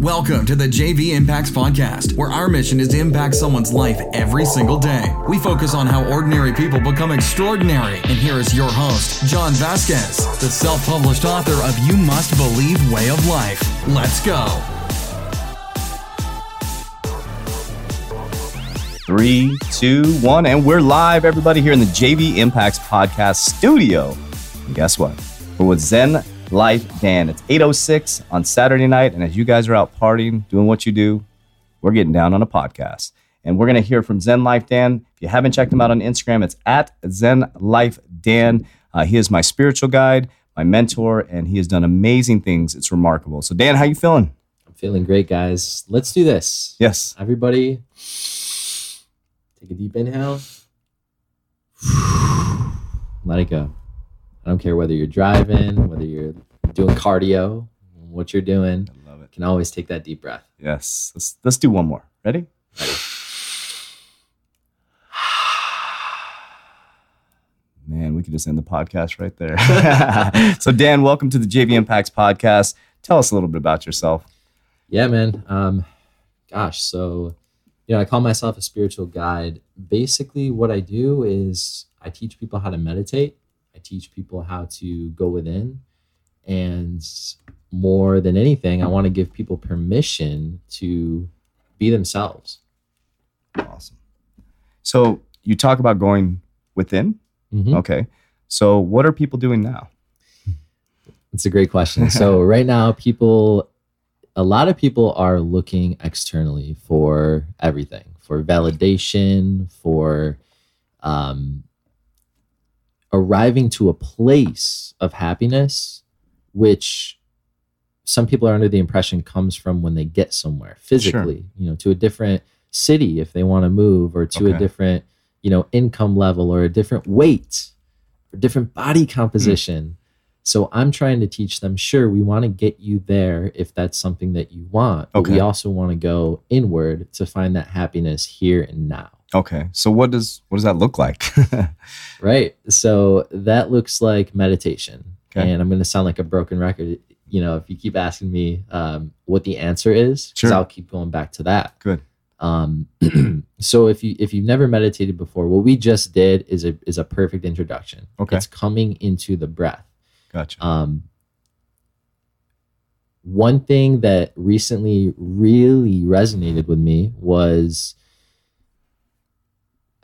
Welcome to the JV Impacts Podcast, where our mission is to impact someone's life every single day. We focus on how ordinary people become extraordinary. And here is your host, John Vasquez, the self published author of You Must Believe Way of Life. Let's go. Three, two, one, and we're live, everybody, here in the JV Impacts Podcast studio. And guess what? We're with Zen Life Dan. It's 8.06 on Saturday night, and as you guys are out partying, doing what you do, we're getting down on a podcast. And we're going to hear from Zen Life Dan. If you haven't checked him out on Instagram, it's at Zen Life Dan. Uh, he is my spiritual guide, my mentor, and he has done amazing things. It's remarkable. So, Dan, how you feeling? I'm feeling great, guys. Let's do this. Yes. Everybody, take a deep inhale. Let it go. I don't care whether you're driving, whether you're doing cardio, what you're doing. I love it. Can always take that deep breath. Yes. Let's let's do one more. Ready? Ready. Man, we could just end the podcast right there. so, Dan, welcome to the JV Impacts podcast. Tell us a little bit about yourself. Yeah, man. Um, gosh, so you know, I call myself a spiritual guide. Basically, what I do is I teach people how to meditate. I teach people how to go within, and more than anything, I want to give people permission to be themselves. Awesome. So, you talk about going within. Mhm. Okay. So, what are people doing now? It's a great question. So right now, people, a lot of people are looking externally for everything, for validation, for um, arriving to a place of happiness, which some people are under the impression comes from when they get somewhere physically, you know, to a different city if they want to move, or to Okay. a different, you know, income level, or a different weight, or different body hmm. composition. So I'm trying to teach them, sure, we want to get you there if that's something that you want. But we also want to go inward to find that happiness here and now. Okay. So, what does what does that look like? Right. So that looks like meditation. Okay. And I'm going to sound like a broken record. You know, if you keep asking me um, what the answer is, 'cause Sure. I'll keep going back to that. Good. Um, so if you if you've never meditated before, what we just did is a is a perfect introduction. Okay. It's coming into the breath. Gotcha. Um, one thing that recently really resonated with me was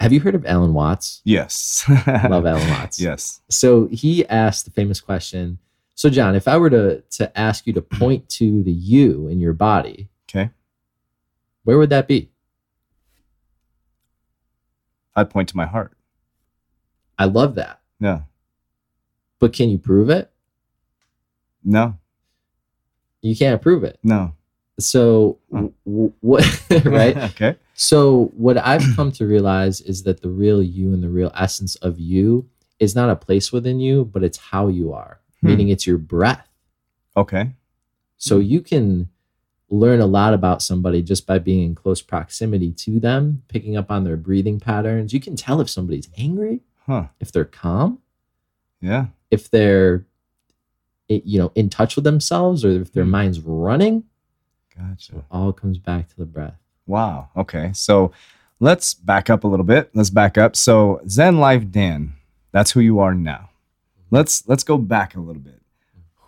have you heard of Alan Watts? yes. Love Alan Watts. Yes. So he asked the famous question. So John, if I were to to ask you to point to the you in your body, Okay. where would that be? I'd point to my heart. I love that. Yeah. But can you prove it? No. You can't prove it. No. So w- what right? okay. So what I've come to realize is that the real you and the real essence of you is not a place within you, but it's how you are. Hmm. Meaning it's your breath. Okay. So you can learn a lot about somebody just by being in close proximity to them, picking up on their breathing patterns. You can tell if somebody's angry, Huh. if they're calm, Yeah. if they're you know in touch with themselves or if their Hmm. mind's running. Gotcha. It all comes back to the breath. Wow. Okay. So let's back up a little bit. Let's back up. So Zen Life Dan, that's who you are now. Let's let's go back a little bit.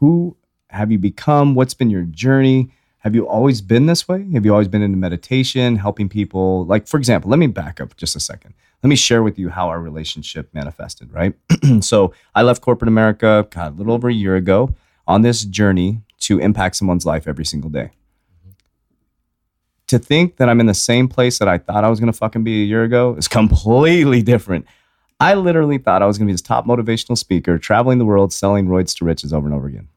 Who have you become? What's been your journey? Have you always been this way? Have you always been into meditation, helping people? Like, for example, let me back up just a second. Let me share with you how our relationship manifested, right? so I left corporate America, God, a little over a year ago on this journey to impact someone's life every single day to think that I'm in the same place that I thought I was gonna fucking be a year ago is completely different. I literally thought I was gonna be this top motivational speaker, traveling the world, selling roids to riches over and over again.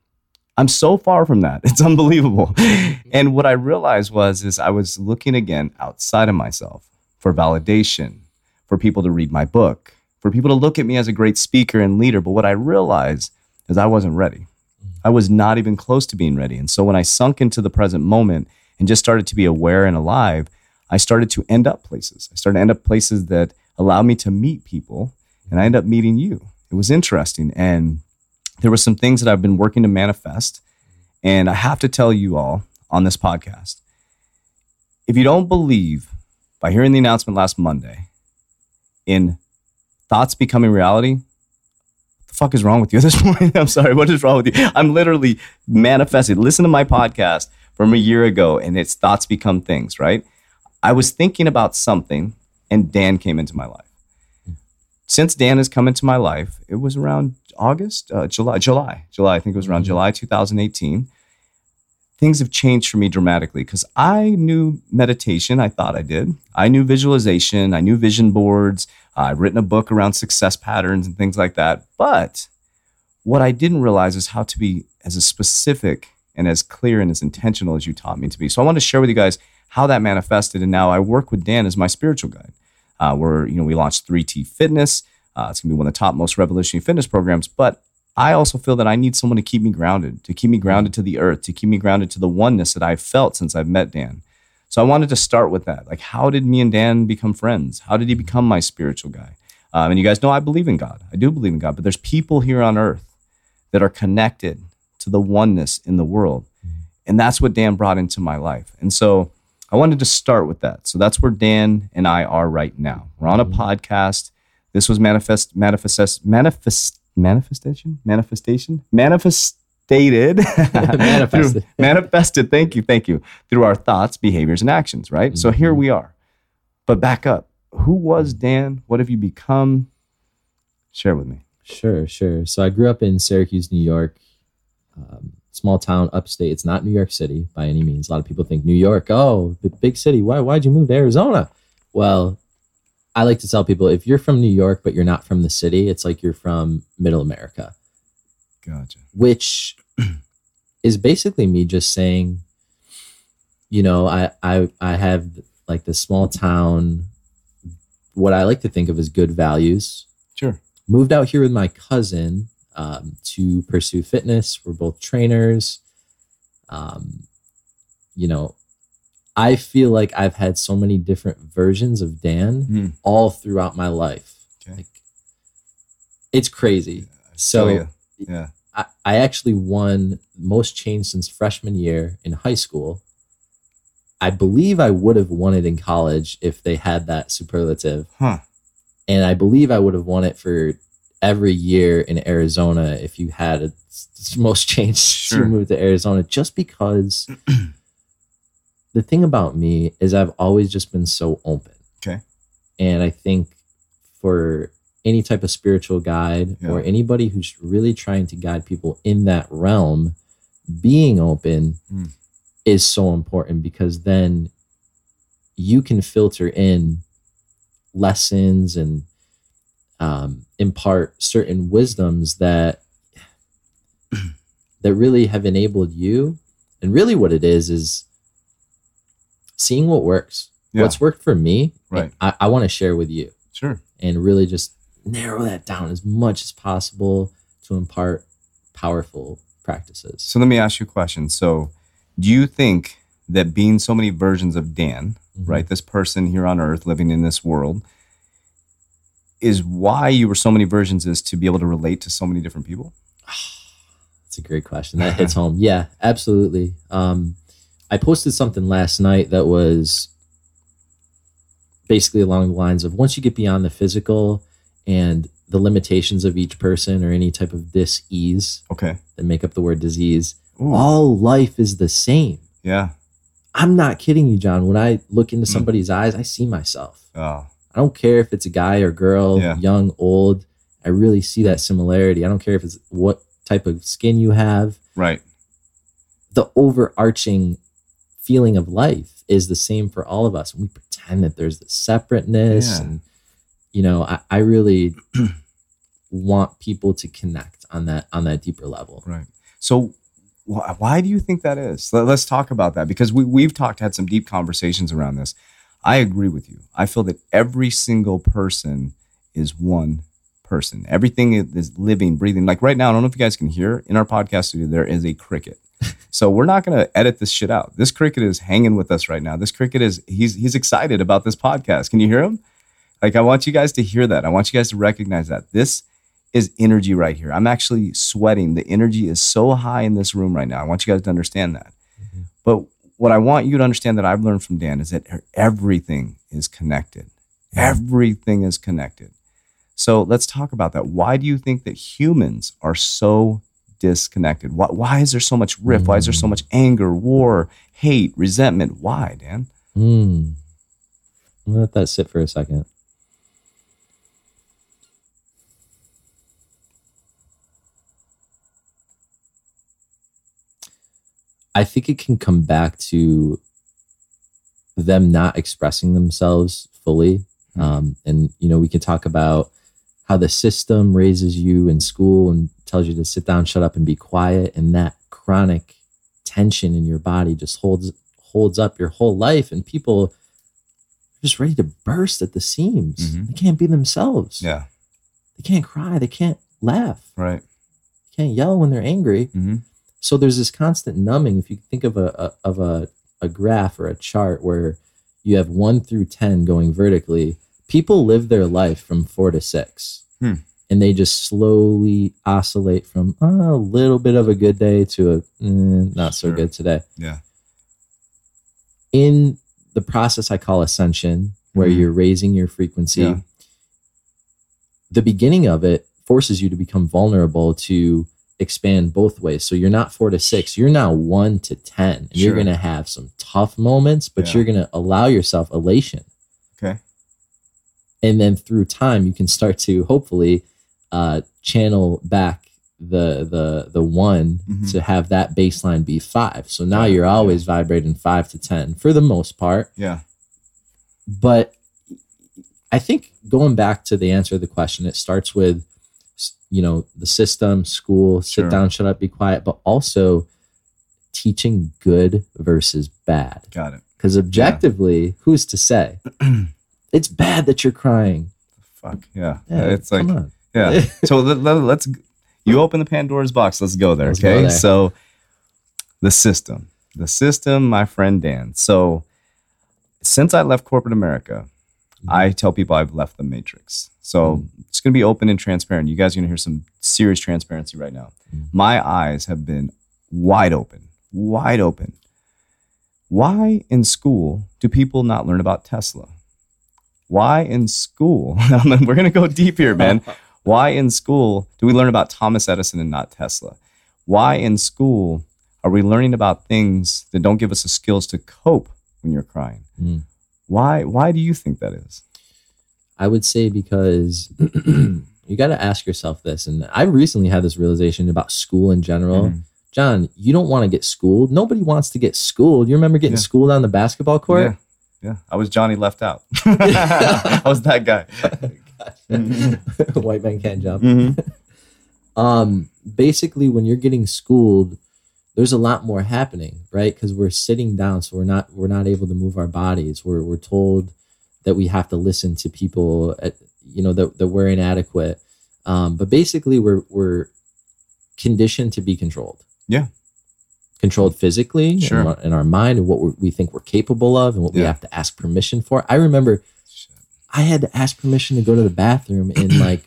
I'm so far from that. It's unbelievable. Mm-hmm. and what I realized was is I was looking again outside of myself for validation, for people to read my book, for people to look at me as a great speaker and leader. But what I realized is I wasn't ready. Mm-hmm. I was not even close to being ready. And so when I sunk into the present moment and just started to be aware and alive, I started to end up places. I started to end up places that allowed me to meet people, and I ended up meeting you. It was interesting. And there were some things that I've been working to manifest. And I have to tell you all, on this podcast. If you don't believe by hearing the announcement last Monday in thoughts becoming reality, the fuck is wrong with you at this point? I'm sorry, what is wrong with you? I'm literally manifesting. Listen to my podcast from a year ago and it's thoughts become things, right? I was thinking about something and Dan came into my life. Since Dan has come into my life, it was around August, uh, July, July, July. I think it was around Mhm. July 2018. Things have changed for me dramatically because I knew meditation. I thought I did. I knew visualization. I knew vision boards. Uh, I've written a book around success patterns and things like that. But what I didn't realize is how to be as a specific and as clear and as intentional as you taught me to be. So I want to share with you guys how that manifested. And now I work with Dan as my spiritual guide. Uh, where you know we launched 3T Fitness. Uh, it's gonna be one of the top most revolutionary fitness programs. But I also feel that I need someone to keep me grounded, to keep me grounded to the earth, to keep me grounded to the oneness that I've felt since I've met Dan. So I wanted to start with that. Like, how did me and Dan become friends? How did he become my spiritual guy? Um, and you guys know I believe in God. I do believe in God, but there's people here on earth that are connected to the oneness in the world. And that's what Dan brought into my life. And so I wanted to start with that. So that's where Dan and I are right now. We're on a podcast. This was manifest, manifest, manifest, manifestation, manifestation, manifestated, Manifested. Manifested. Thank you, thank you. Through our thoughts, behaviors, and actions. Right. So here Mhm. we are. But back up. Who was Dan? What have you become? Share with me. Sure, sure. So I grew up in Syracuse, New York, um, small town, upstate. It's not New York City by any means. A lot of people think New York, oh, the big city. Why? Why'd you move to Arizona? Well, I like to tell people if you're from New York but you're not from the city, it's like you're from Middle America, Gotcha. which is basically me just saying, you know, I I I have like this small town. What I like to think of as good values Sure. moved out here with my cousin um, to pursue fitness. We're both trainers. Um, you know, I feel like I've had so many different versions of Dan Hmm. all throughout my life. Okay. Like, it's crazy. Feel So yeah. I, I actually won most change since freshman year in high school. I believe I would have won it in college if they had that superlative Huh. and I believe I would have won it for every year in Arizona if you had a, most change Sure. to move to Arizona. Just because the thing about me is I've always just been so open. Okay. and I think for any type of spiritual guide Yeah. or anybody who's really trying to guide people in that realm, being open Mm. is so important because then you can filter in lessons and um, impart certain wisdoms that that really have enabled you and really what it is is seeing what works Yeah. what's worked for me Right. i, I want to share with you Sure. and really just narrow that down as much as possible to impart powerful practices So let me ask you a question. So, do you think that being so many versions of Dan, Mhm. right, this person here on earth living in this world, is why you were so many versions is to be able to relate to so many different people? That's a great question. That hits home. Yeah, absolutely. Um, I posted something last night that was basically along the lines of once you get beyond the physical and the limitations of each person or any type of dis-ease Okay. that make up the word disease, Ooh, all life is the same. yeah. I'm not kidding you, John. When I look into Mm. somebody's eyes, I see myself. Oh, I don't care if it's a guy or girl, Yeah. young, old. I really see that similarity. I don't care if it's what type of skin you have. right. The overarching feeling of life is the same for all of us. We pretend that there's the separateness, Yeah. and you know, I, I really want people to connect on that on that deeper level. Right. So, wh- why do you think that is? Let, us talk about that because we, we've talked, had some deep conversations around this. I agree with you. I feel that every single person is one person. Everything is- living, breathing. Like right now, I don't know if you guys can hear in our podcast studio, there is a cricket. So we're not going to edit this shit out. This cricket is hanging with us right now. This cricket is he's he's excited about this podcast. Can you hear him? Like I want you guys to hear that. I want you guys to recognize that. This is energy right here. I'm actually sweating. The energy is so high in this room right now. I want you guys to understand that. Mhm. But what I want you to understand that I've learned from Dan is that everything is connected. Everything is connected. So let's talk about that. Why do you think that humans are so disconnected? Why, why is there so much rift? Why is there so much anger, war, hate, resentment? Why, Dan? Hmm. Gonna let that sit for a second. I think it can come back to them not expressing themselves fully. Hmm. Um, and, you know, we can talk about how the system raises you in school and tells you to sit down, shut up, and be quiet. And that chronic tension in your body just holds holds up your whole life. And people are just ready to burst at the seams. Mhm. They can't be themselves. Yeah, They can't cry. They can't laugh. right. They can't yell when they're angry. hmm So there's this constant numbing. If you think of a, a of a, a graph or a chart where you have one through ten going vertically, people live their life from four to six. Hmm. And they just slowly oscillate from "Oh, a little bit of a good day to a "Mm, not so Sure. good today. Yeah. In the process I call ascension, where Mhm. you're raising your frequency, Yeah. the beginning of it forces you to become vulnerable to expand both ways. So you're not four to six, you're now one to 10. And you're going to have some tough moments, but Yeah. you're going to allow yourself elation. Okay. And then through time, you can start to hopefully uh, channel back the the the one Mhm. to have that baseline be five. So now Yeah, you're yeah. always vibrating five to ten for the most part Yeah. but I think going back to the answer to the question, it starts with you know the system, school, sit Sure. down, shut up, be quiet, but also teaching good versus bad. Got it. Because objectively, who's to say it's bad that you're crying? Fuck yeah. Yeah, it's like yeah. so let, let's you open the Pandora's box. Let's go there. Let's go okay. there. So the system, the system, my friend Dan. So since I left corporate America. I tell people I've left the matrix. So it's going to be open and transparent. You guys are going to hear some serious transparency right now. Mhm. My eyes have been wide open, wide open. Why in school do people not learn about Tesla? Why in school? We're going to go deep here, man. Why in school do we learn about Thomas Edison and not Tesla? Why in school are we learning about things that don't give us the skills to cope when you're crying? Mm. Why why do you think that is? I would say because you got to ask yourself this, and I recently had this realization about school in general. Mhm. John, you don't want to get schooled. Nobody wants to get schooled. You remember getting Yeah. schooled on the basketball court? Yeah. Yeah. I was Johnny left out. I was that guy. White man can't jump. Mhm. Um, basically, when you're getting schooled, there's a lot more happening, right? Because we're sitting down, so we're not we're not able to move our bodies. We're we're told that we have to listen to people, at, you know, that that we're inadequate. Um, but basically, we're we're conditioned to be controlled. Yeah. Controlled physically Sure. in, our, in our mind and what we're, we think we're capable of and what we have to ask permission for. I remember I had to ask permission to go to the bathroom in like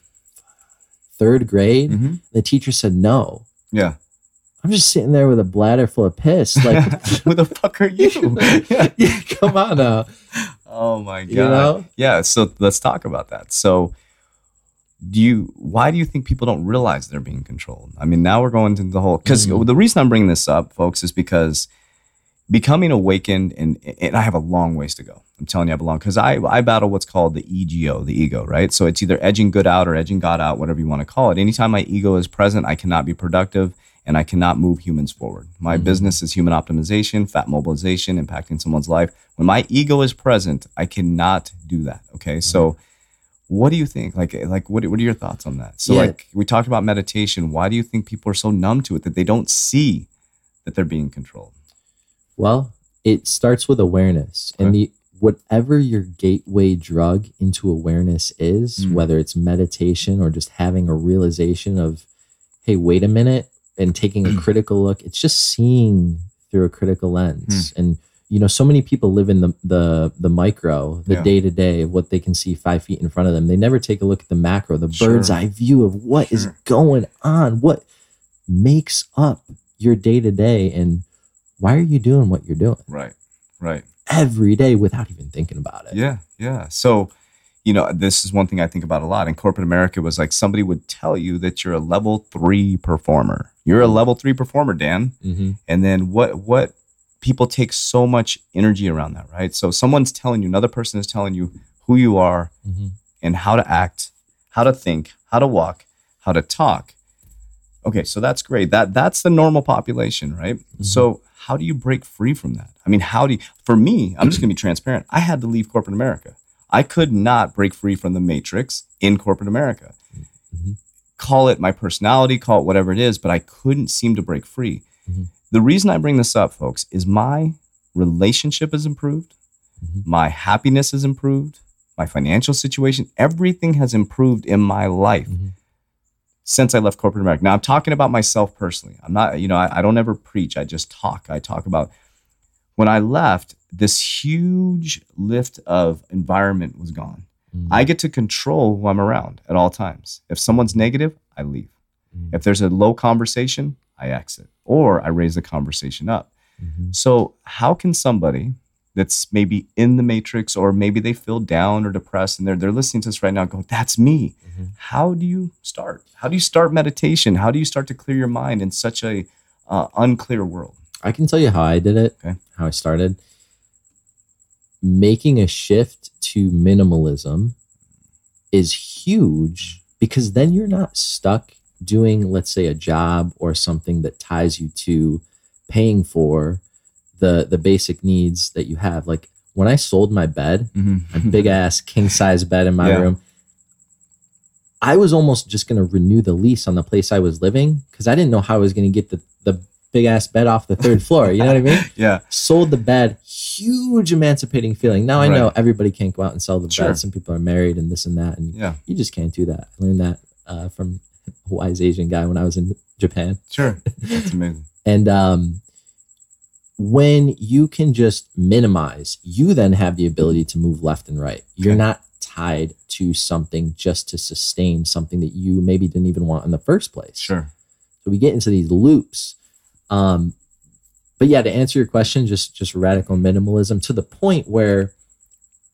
third grade. Mhm. The teacher said no. Yeah. I'm just sitting there with a bladder full of piss. Like, Who the fuck are you? yeah, come on now. Oh my god. You know? Yeah. So let's talk about that. So do you why do you think people don't realize they're being controlled? I mean, now we're going into the whole because Mhm. the reason I'm bringing this up, folks, is because becoming awakened and and I have a long ways to go. I'm telling you, I belong because I I battle what's called the ego, the ego, right? So it's either edging good out or edging God out, whatever you want to call it. Anytime my ego is present, I cannot be productive and I cannot move humans forward. My Mhm. business is human optimization, fat mobilization, impacting someone's life. When my ego is present, I cannot do that. Okay, so what do you think? Like, like what, what are your thoughts on that? So, Yeah. like, we talked about meditation. Why do you think people are so numb to it that they don't see that they're being controlled? Well, it starts with awareness, and the whatever your gateway drug into awareness is, Mm. whether it's meditation or just having a realization of, hey, wait a minute, and taking a critical look. It's just seeing through a critical lens, Hmm. and you know, so many people live in the the the micro, the day to day of what they can see five feet in front of them. They never take a look at the macro, the Sure. bird's eye view of what is Sure. going on, what makes up your day to day, and why are you doing what you're doing Right. Right. every day without even thinking about it? Yeah, yeah. So, you know, this is one thing I think about a lot. In corporate America, was like somebody would tell you that you're a level three performer. You're a level three performer, Dan. Mm-hmm. And then what? What? People take so much energy around that, right? So someone's telling you, another person is telling you who you are Mm-hmm. and how to act, how to think, how to walk, how to talk. Okay, so that's great. That that's the normal population, right? So how do you break free from that? I mean, how do you, for me, I'm just gonna be transparent. I had to leave corporate America. I could not break free from the matrix in corporate America. Mhm. Call it my personality, call it whatever it is, but I couldn't seem to break free. Mhm. The reason I bring this up, folks, is my relationship is improved, Mhm. my happiness is improved, my financial situation, everything has improved in my life Mhm. since I left corporate America. Now I'm talking about myself personally. I'm not, you know, I, I don't ever preach. I just talk. I talk about when I left, this huge lift of environment was gone. Mhm. I get to control who I'm around at all times. If someone's negative, I leave. Mhm. If there's a low conversation, I exit or I raise the conversation up. Mhm. So, how can somebody that's maybe in the matrix or maybe they feel down or depressed and they're, they're listening to this right now going, that's me. Mhm. How do you start? How do you start meditation? How do you start to clear your mind in such a uh, unclear world? I can tell you how I did it, Okay. how I started. Making a shift to minimalism is huge because then you're not stuck doing, let's say, a job or something that ties you to paying for the the basic needs that you have. Like when I sold my bed, mm-hmm. my big ass king size bed in my Yeah. room. I was almost just going to renew the lease on the place I was living because I didn't know how I was going to get the big ass bed off the third floor. You know what I mean? Yeah. Sold the bed, huge emancipating feeling. Now I know everybody can't go out and sell the Sure. bed. Some people are married and this and that, and Yeah. you just can't do that. I learned that uh, from a wise Asian guy when I was in Japan. Sure. That's amazing. And um, when you can just minimize, you then have the ability to move left and right. You're Okay. not tied to something just to sustain something that you maybe didn't even want in the first place. Sure. So we get into these loops. Um, but yeah, to answer your question, just just radical minimalism to the point where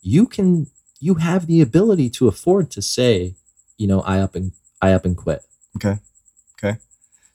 you can you have the ability to afford to say, you know, I up and I up and quit. Okay. Okay.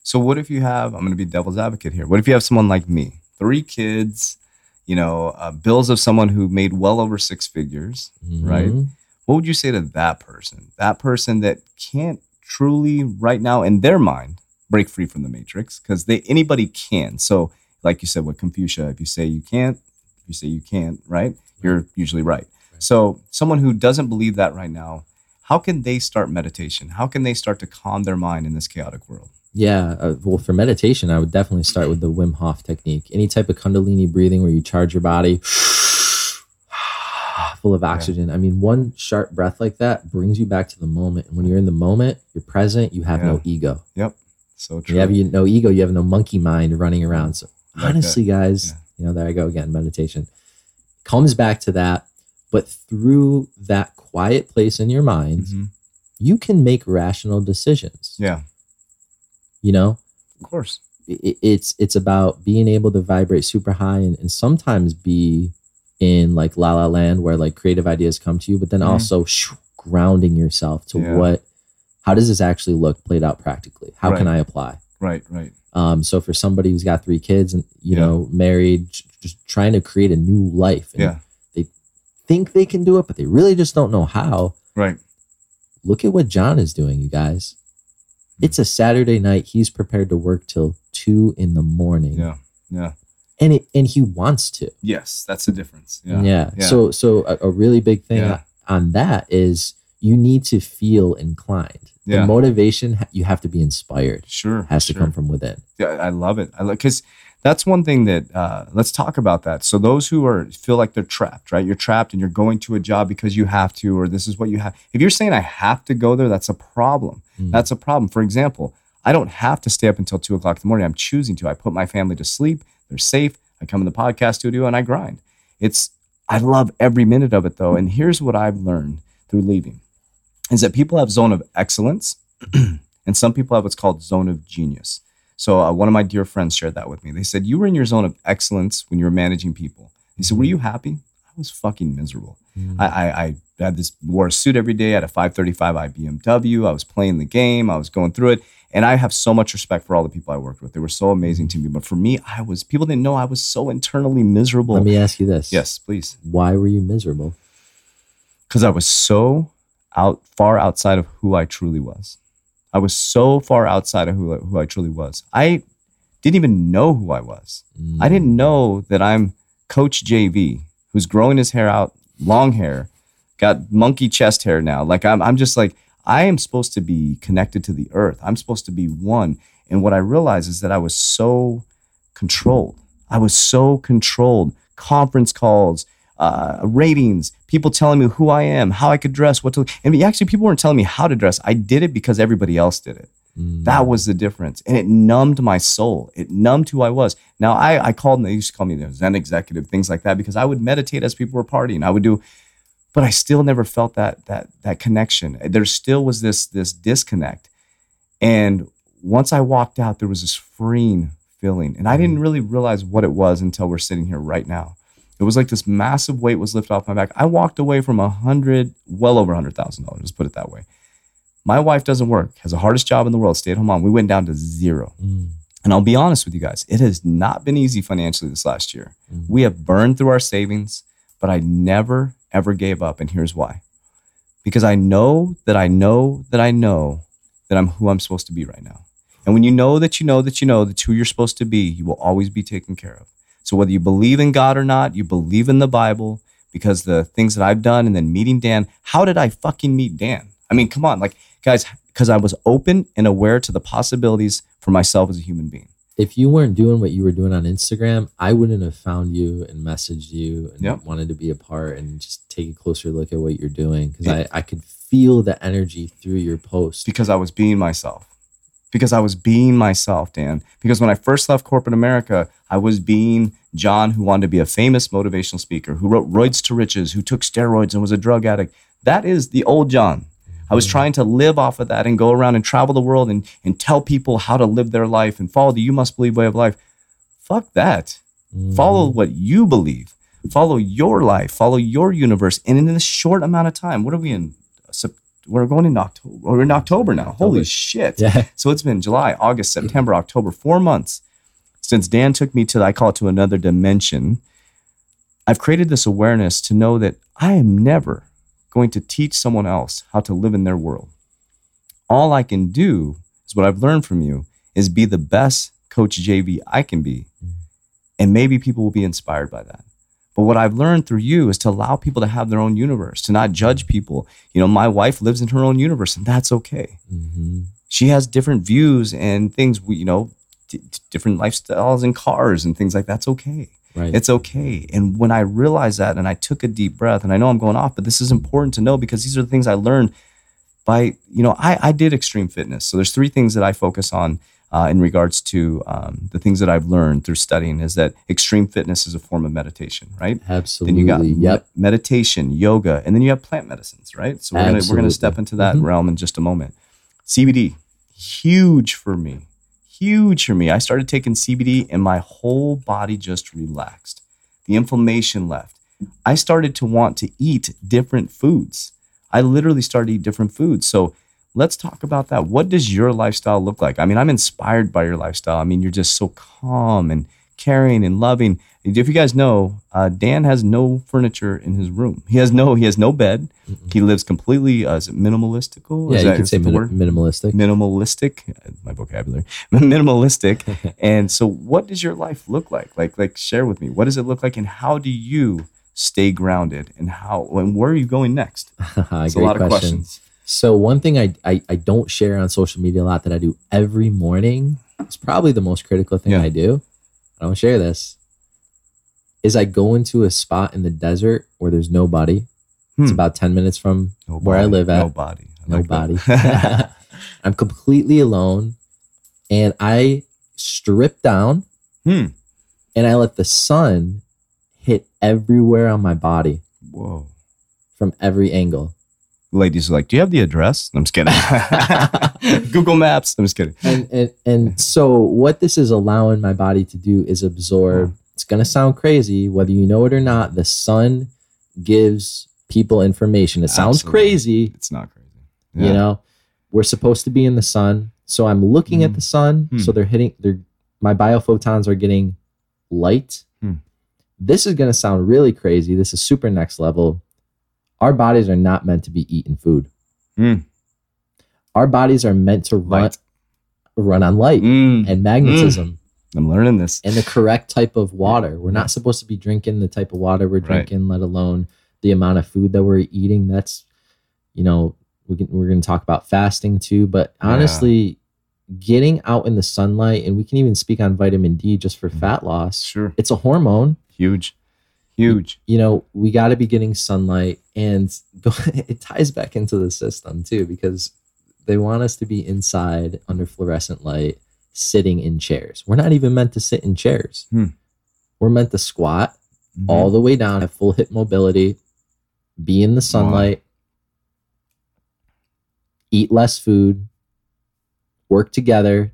So what if you have, I'm going to be devil's advocate here. What if you have someone like me, three kids, you know, uh, bills of someone who made well over six figures, right? Mhm. What would you say to that person? That person that can't truly right now in their mind break free from the matrix because they anybody can. So like you said with Confucius, if you say you can't, if you say you can't, right? You're usually right. Right. So someone who doesn't believe that right now, how can they start meditation? How can they start to calm their mind in this chaotic world? Yeah, uh, well, for meditation, I would definitely start with the Wim Hof technique. Any type of Kundalini breathing where you charge your body full of oxygen. I mean, one sharp breath like that brings you back to the moment. And when you're in the moment, you're present, you have no ego. So true. you have you, no ego, you have no monkey mind running around. So, Like that. honestly, guys, Yeah. you know, there I go again, meditation comes back to that. But through that quiet place in your mind, Mhm. you can make rational decisions. Yeah, You know, of course. i- it's it's about being able to vibrate super high and, and sometimes be in like la la land where like creative ideas come to you but then Mhm. also shoo, grounding yourself to Yeah. what how does this actually look played out practically how can i apply Right, right. um so for somebody who's got three kids and you Yeah. know married just trying to create a new life and Yeah, think they can do it but they really just don't know how right. look at what john is doing you guys Hmm. it's a saturday night he's prepared to work till two in the morning Yeah, yeah. and it and he wants to Yes, that's the difference. Yeah, yeah, yeah. so so a, a really big thing Yeah. on that is you need to feel inclined Yeah. the motivation you have to be inspired sure has to come from within Yeah, I love it. I because that's one thing that uh, let's talk about that. So those who are feel like they're trapped, right? You're trapped and you're going to a job because you have to, or this is what you have. If you're saying I have to go there, that's a problem. Mm. That's a problem. For example, I don't have to stay up until two o'clock in the morning. I'm choosing to. I put my family to sleep. They're safe. I come in the podcast studio and I grind. It's I love every minute of it though. And here's what I've learned through leaving is that people have zone of excellence and some people have what's called zone of genius. So uh, one of my dear friends shared that with me. They said you were in your zone of excellence when you were managing people. He said, "Were you happy?" I was fucking miserable. Mm. I, I, I had this wore a suit every day. I had a 535i BMW. I was playing the game. I was going through it, and I have so much respect for all the people I worked with. They were so amazing to me. But for me, I was people didn't know I was so internally miserable. Let me ask you this. yes, please, Why were you miserable? because I was so out far outside of who I truly was. I was so far outside of who, who I truly was. I didn't even know who I was. I didn't mm. know that I'm Coach JV, who's growing his hair out, long hair, got monkey chest hair now. Like I'm, I'm just like I am supposed to be connected to the earth. I'm supposed to be one. And what I realized is that I was so controlled. I was so controlled. Conference calls, uh, ratings, people telling me who I am, how I could dress, what to. And actually, people weren't telling me how to dress. I did it because everybody else did it. Mm. That was the difference. And it numbed my soul. It numbed who I was. Now, I, I called, they used to call me the Zen executive, things like that, because I would meditate as people were partying. I would do, but I still never felt that, that, that connection. There still was this, this disconnect. And once I walked out, there was this freeing feeling. And I didn't really realize what it was until we're sitting here right now. It was like this massive weight was lifted off my back. I walked away from a hundred, well over a hundred thousand dollars. Let's put it that way. My wife doesn't work, has the hardest job in the world, stay at home mom. We went down to zero. Mm. And I'll be honest with you guys, it has not been easy financially this last year. Mhm. We have burned through our savings, but I never, ever gave up. And here's why because I know that I know that I know that I'm who I'm supposed to be right now. And when you know that you know that you know that's who you're supposed to be, you will always be taken care of. So whether you believe in God or not, you believe in the Bible because the things that I've done and then meeting Dan, how did I fucking meet Dan? I mean, come on, like guys, because I was open and aware to the possibilities for myself as a human being. If you weren't doing what you were doing on Instagram, I wouldn't have found you and messaged you and Yep. wanted to be a part and just take a closer look at what you're doing because I, I could feel the energy through your post. because I was being myself. Because I was being myself, Dan. Because when I first left corporate America, I was being John who wanted to be a famous motivational speaker, who wrote Roids to Riches, who took steroids and was a drug addict. That is the old John. I was trying to live off of that and go around and travel the world and, and tell people how to live their life and follow the you must believe way of life. Fuck that. Mm. Follow what you believe. Follow your life. Follow your universe. And in this short amount of time, what are we in? We're going in October. We're in October now. Holy October. shit. Yeah. So it's been July, August, September, October, four months since Dan took me to, I call it to another dimension. I've created this awareness to know that I am never going to teach someone else how to live in their world. All I can do is what I've learned from you is be the best coach JV I can be. Mm-hmm. And maybe people will be inspired by that. But what I've learned through you is to allow people to have their own universe, to not judge people. You know, my wife lives in her own universe, and that's okay Mhm. she has different views and things we you know d- different lifestyles and cars and things like that's okay Right. it's okay and when i realized that and i took a deep breath and i know i'm going off but this is important to know because these are the things i learned by you know i, I did extreme fitness so there's three things that i focus on uh, in regards to um, the things that i've learned through studying is that extreme fitness is a form of meditation right Absolutely. then you got me- meditation, yoga, and then you have plant medicines, right? So we're gonna we're gonna step into that Mhm. realm in just a moment. CBD, huge for me, huge for me. I started taking CBD, and my whole body just relaxed. The inflammation left. I started to want to eat different foods. I literally started to eat different foods. So let's talk about that. What does your lifestyle look like? I mean, I'm inspired by your lifestyle. I mean, you're just so calm and caring and loving. If you guys know, uh, Dan has no furniture in his room. He has no he has no bed. He lives completely uh, is it minimalistical? Yeah, Is you that- could say the min- word? minimalistic. minimalistic my vocabulary minimalistic and so what does your life look like like like share with me what does it look like and how do you stay grounded and how and where are you going next it's a lot of questions So one thing I, I I don't share on social media a lot that I do every morning is probably the most critical thing Yeah. I do. I don't share this. Is I go into a spot in the desert where there's nobody. It's Hmm. about ten minutes from where I live at. nobody I nobody. that. I'm completely alone, and I strip down, Hmm. and I let the sun hit everywhere on my body whoa from every angle. Ladies are like, "Do you have the address?" I'm just kidding. Google Maps. I'm just kidding. and and and so what this is allowing my body to do is absorb it's going to sound crazy whether you know it or not the sun gives people information it sounds Absolutely. crazy It's not crazy. you know we're supposed to be in the sun so i'm looking at Mm. the sun Hmm. so they're hitting they're my biophotons are getting light Hmm. this is going to sound really crazy this is super next level our bodies are not meant to be eating food Hmm. our bodies are meant to run Light. run on light Mm. and magnetism I'm learning this. and the correct type of water. We're not supposed to be drinking the type of water we're Right. drinking, let alone the amount of food that we're eating. That's, you know, we can, we're going to talk about fasting too. But Yeah. honestly, getting out in the sunlight, and we can even speak on vitamin D just for Mhm. fat loss. Sure. It's a hormone. Huge. Huge. You know, we got to be getting sunlight, and it ties back into the system too because they want us to be inside under fluorescent light, sitting in chairs. We're not even meant to sit in chairs. Hmm. We're meant to squat Mm-hmm. all the way down, have full hip mobility, be in the sunlight, eat less food, work together.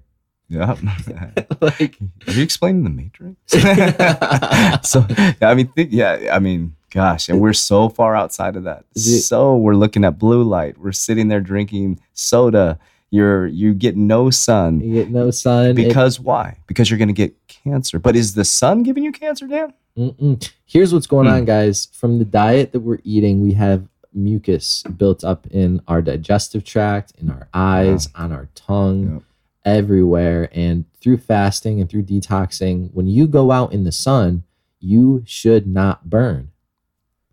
Yeah. like Are you explaining the Matrix? so yeah, I mean, think, yeah, I mean, gosh, and we're so far outside of that. So we're looking at blue light. We're sitting there drinking soda. You're you get no sun you get no sun. It- because why? Because you're going to get cancer. But is the sun giving you cancer, Dan? Mm-mm. Here's what's going Hmm. on, guys. From the diet that we're eating, we have mucus built up in our digestive tract, in our eyes, on our tongue, Yep. Everywhere. And through fasting and through detoxing, when you go out in the sun, you should not burn.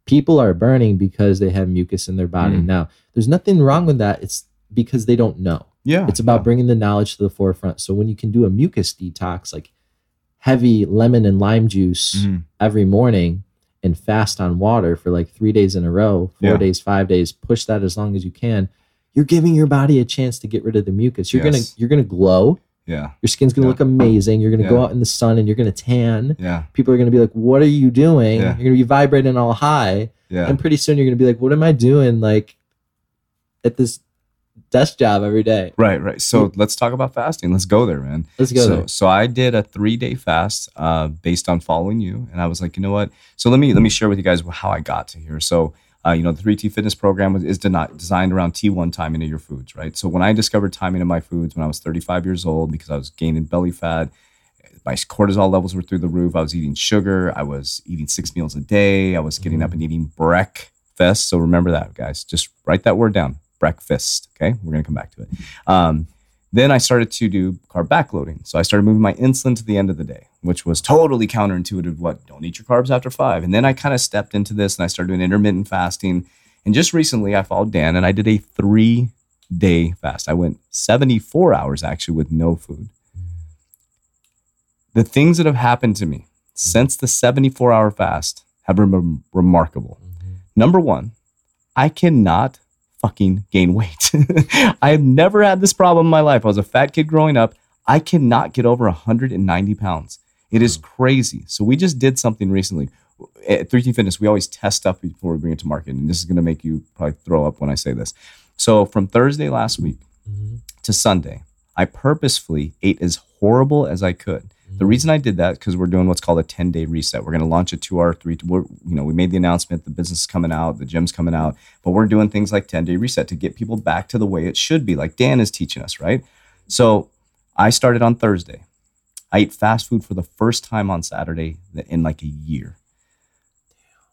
People are burning because they have mucus in their body. Mm. Now, there's nothing wrong with that. It's because they don't know. Yeah, It's about yeah. bringing the knowledge to the forefront. So when you can do a mucus detox, like heavy lemon and lime juice Mhm. every morning and fast on water for like three days in a row, four Yeah. days, five days, push that as long as you can. You're giving your body a chance to get rid of the mucus. You're Yes. gonna you're gonna glow. Yeah, Your skin's gonna Yeah. look amazing. You're gonna go out in the sun and you're gonna tan. yeah, People are gonna be like, "What are you doing?" Yeah. You're gonna be vibrating all high, yeah. and pretty soon you're gonna be like, "What am I doing?" Like at this desk job every day. Right, right. So let's talk about fasting. Let's go there, man. Let's go so, there. So I did a three day fast uh, based on following you, and I was like, you know what? So let me let me share with you guys how I got to here. So uh, you know, the three T fitness program is designed around T one timing of your foods, right? So when I discovered timing of my foods when I was 35 years old because I was gaining belly fat, my cortisol levels were through the roof. I was eating sugar. I was eating six meals a day. I was getting up and eating breakfast. So remember that, guys. Just write that word down. Breakfast. Okay, we're gonna come back to it. Um, then I started to do carb backloading. So I started moving my insulin to the end of the day, which was totally counterintuitive. What? Don't eat your carbs after five. And then I kind of stepped into this and I started doing intermittent fasting. And just recently, I followed Dan and I did a three day fast. I went 74 hours actually with no food. The things that have happened to me since the 74 hour fast have been remarkable. Mm-hmm. Number one, I cannot fucking gain weight. I have never had this problem in my life. I was a fat kid growing up. I cannot get over 190 pounds. It is crazy. So we just did something recently. At 3T Fitness, we always test stuff before we bring it to market. And this is going to make you probably throw up when I say this. So from Thursday last week Mhm. to Sunday, I purposefully ate as horrible as I could. The reason I did that because we're doing what's called a 10 day reset. We're going to launch a two hour, three, you know, we made the announcement, the business is coming out, the gym's coming out, but we're doing things like 10 day reset to get people back to the way it should be, like Dan is teaching us, right? So I started on Thursday. I ate fast food for the first time on Saturday in like a year.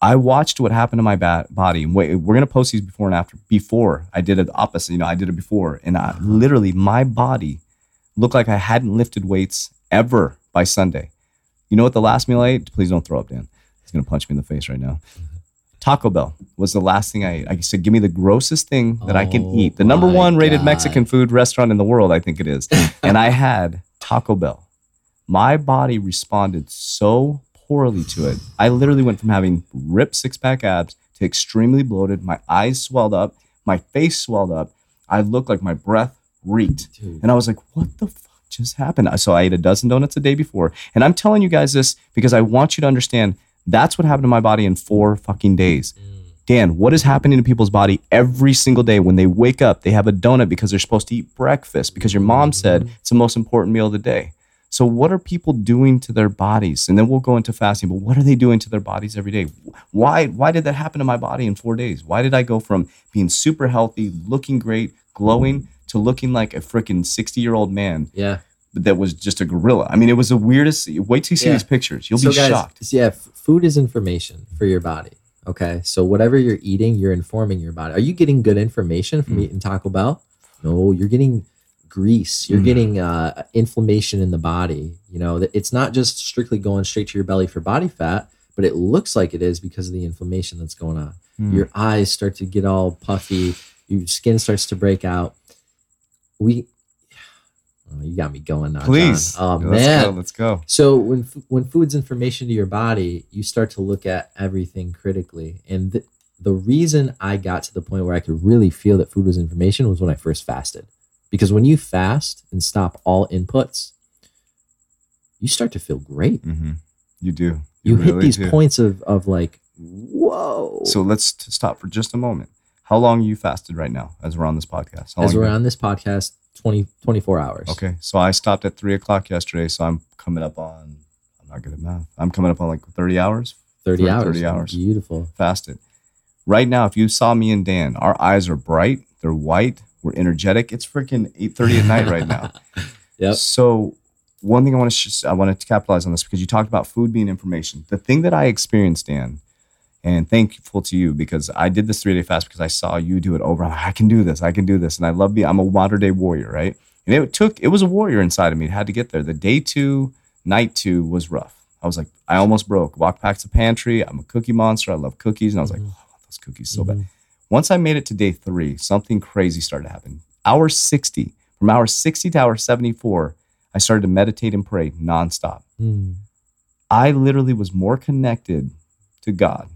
I watched what happened to my body. Wait, we're gonna post these before and after. Before I did it opposite, you know, I did it before, and I, literally my body looked like I hadn't lifted weights ever by Sunday. You know what the last meal I ate? Please don't throw up, Dan. He's gonna punch me in the face right now. Taco Bell was the last thing I ate. I said, give me the grossest thing that I can Oh eat. The number oh my one rated God. Mexican food restaurant in the world, I think it is. and I had Taco Bell. My body responded so poorly to it. I literally went from having ripped six pack abs to extremely bloated. My eyes swelled up. My face swelled up. I looked like my breath reeked. Dude. And I was like, what the fuck just happened? So I ate a dozen donuts a day before. And I'm telling you guys this because I want you to understand that's what happened to my body in four fucking days. Mm. Dan, what is happening to people's body every single day when they wake up? They have a donut because they're supposed to eat breakfast because your mom said it's the most important meal of the day. So, what are people doing to their bodies? And then we'll go into fasting, but what are they doing to their bodies every day? Why, why did that happen to my body in four days? Why did I go from being super healthy, looking great, glowing, to looking like a freaking 60 year old man Yeah. that was just a gorilla? I mean, it was the weirdest. Wait till you see Yeah. these pictures. You'll so be guys, shocked. Yeah, food is information for your body. Okay, so whatever you're eating, you're informing your body. Are you getting good information from Mm. eating Taco Bell? No, you're getting grease. You're Mm. getting uh, inflammation in the body. You know, it's not just strictly going straight to your belly for body fat, but it looks like it is because of the inflammation that's going on. Mm. Your eyes start to get all puffy. Your skin starts to break out. We, oh, you got me going now. John. Please. oh let's man, go. Let's go. so when when food's information to your body, you start to look at everything critically. And th- the reason I got to the point where I could really feel that food was information was when I first fasted. Because when you fast and stop all inputs, you start to feel great. hmm You do. You, hit really these do. points of of like, whoa. So let's t- stop for just a moment. How long you fasted right now as we're on this podcast? How as we're on this podcast, 20, 24 hours. Okay, so I stopped at three o'clock yesterday, so I'm coming up on. I'm not good at math. I'm coming up on like 30 hours 30 For hours. 30 hours. Beautiful. fasted. Right now, if you saw me and Dan, our eyes are bright. They're white. We're energetic. It's freaking 8:30 at night right now. Yep. So one thing I want to sh- I want to capitalize on this because you talked about food being information. The thing that I experienced, Dan, and thankful to you because I did this three day fast because I saw you do it over. Like, I can do this. I can do this, and I love being. I'm a modern day warrior, right? And it took. It was a warrior inside of me. It had to get there. The day two, night two was rough. I was like, I almost broke. Walked back to the pantry. I'm a cookie monster. I love cookies, and I was like, Mhm. oh, I want those cookies so bad. Mhm. Once I made it to day three, something crazy started to happen. Hour 60, from hour 60 to hour 74, I started to meditate and pray nonstop. Mm. I literally was more connected to God,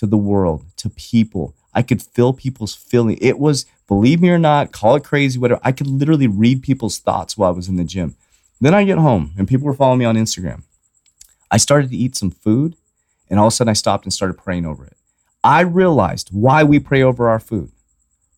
to the world, to people. I could feel people's feeling. It was, believe me or not, call it crazy, whatever. I could literally read people's thoughts while I was in the gym. Then I get home and people were following me on Instagram. I started to eat some food and all of a sudden I stopped and started praying over it. I realized why we pray over our food.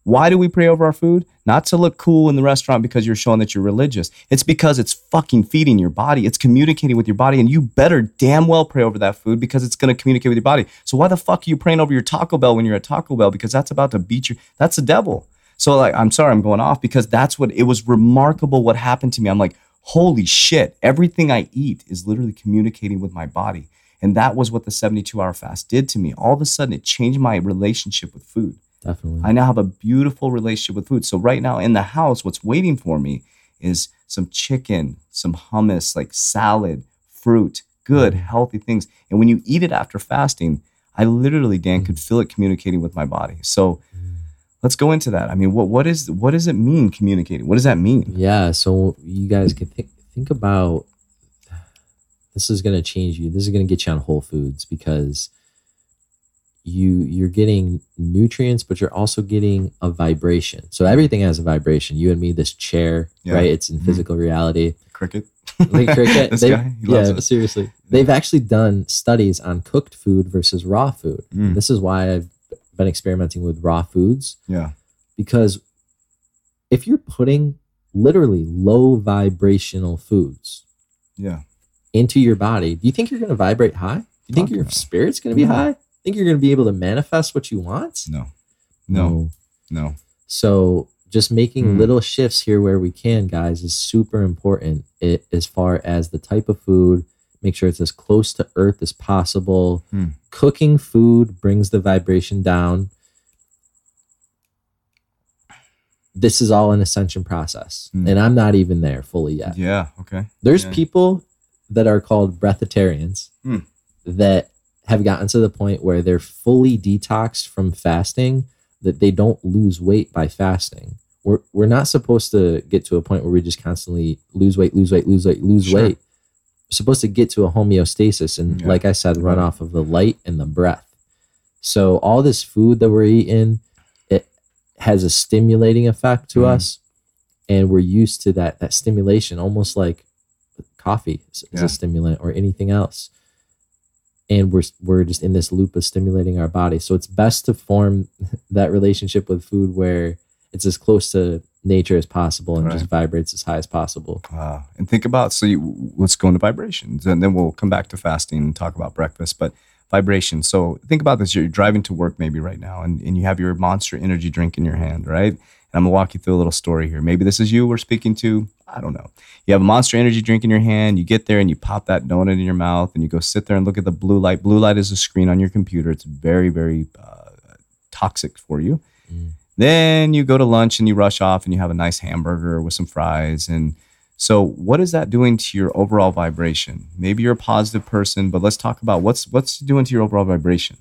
Why do we pray over our food? Not to look cool in the restaurant because you're showing that you're religious. It's because it's fucking feeding your body. It's communicating with your body, and you better damn well pray over that food because it's going to communicate with your body. So why the fuck are you praying over your Taco Bell when you're at Taco Bell? Because that's about to beat you. That's the devil. So like, I'm sorry, I'm going off because that's what it was remarkable what happened to me. I'm like, holy shit! Everything I eat is literally communicating with my body, and that was what the 72 hour fast did to me. All of a sudden, it changed my relationship with food. Definitely. I now have a beautiful relationship with food. So right now in the house, what's waiting for me is some chicken, some hummus, like salad, fruit, good, mm. healthy things. And when you eat it after fasting, I literally, Dan, could mm. feel it communicating with my body. So mm. let's go into that. I mean, what what is what does it mean communicating? What does that mean? Yeah, so you guys can think think about this is going to change you. This is going to get you on Whole Foods because you you're getting nutrients, but you're also getting a vibration. So everything has a vibration. You and me, this chair, Yeah. right? It's in Mhm. physical reality. Cricket. Like cricket, this guy, he loves yeah, it. seriously. They've actually done studies on cooked food versus raw food. Mm. This is why I've been experimenting with raw foods Yeah. because if you're putting literally low vibrational foods Yeah. into your body, do you think you're going to vibrate high? Do you think Fuck your no. spirit's going to be No. high? Think you're going to be able to manifest what you want? No. No. No. So just making Hmm. little shifts here where we can, guys, is super important it, as far as the type of food. Make sure it's as close to earth as possible. Hmm. Cooking food brings the vibration down. This is all an ascension process. Hmm. And I'm not even there fully yet. Yeah. Okay. There's Yeah. people that are called breatharians Hmm. that have gotten to the point where they're fully detoxed from fasting, that they don't lose weight by fasting. We're, we're not supposed to get to a point where we just constantly lose weight, lose weight, lose weight, lose Sure. weight. We're supposed to get to a homeostasis and, Yeah. like I said, run off of the light and the breath. So all this food that we're eating, it has a stimulating effect to Mhm. us, and we're used to that that stimulation, almost like coffee is, is Yeah. a stimulant or anything else. And we're we're just in this loop of stimulating our body. So it's best to form that relationship with food where it's as close to nature as possible and Right. just vibrates as high as possible. Wow. And think about so you, let's go into vibrations, and then we'll come back to fasting and talk about breakfast. But vibration. So think about this: you're driving to work maybe right now, and, and you have your Monster Energy drink in your hand, right? And I'm gonna walk you through a little story here. Maybe this is you we're speaking to. I don't know. You have a Monster Energy drink in your hand. You get there and you pop that donut in your mouth, and you go sit there and look at the blue light. Blue light is a screen on your computer. It's very, very uh, toxic for you. Mm. Then you go to lunch and you rush off and you have a nice hamburger with some fries. And so, what is that doing to your overall vibration? Maybe you're a positive person, but let's talk about what's what's doing to your overall vibration.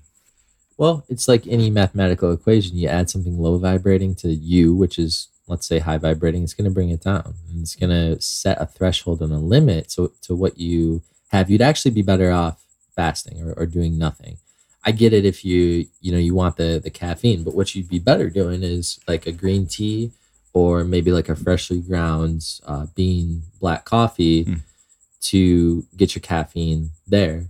Well, it's like any mathematical equation. You add something low vibrating to you, which is let's say high vibrating, it's going to bring it down, and it's going to set a threshold and a limit to to what you have. You'd actually be better off fasting or, or doing nothing. I get it if you you know you want the the caffeine, but what you'd be better doing is like a green tea or maybe like a freshly ground uh, bean black coffee Hmm. to get your caffeine there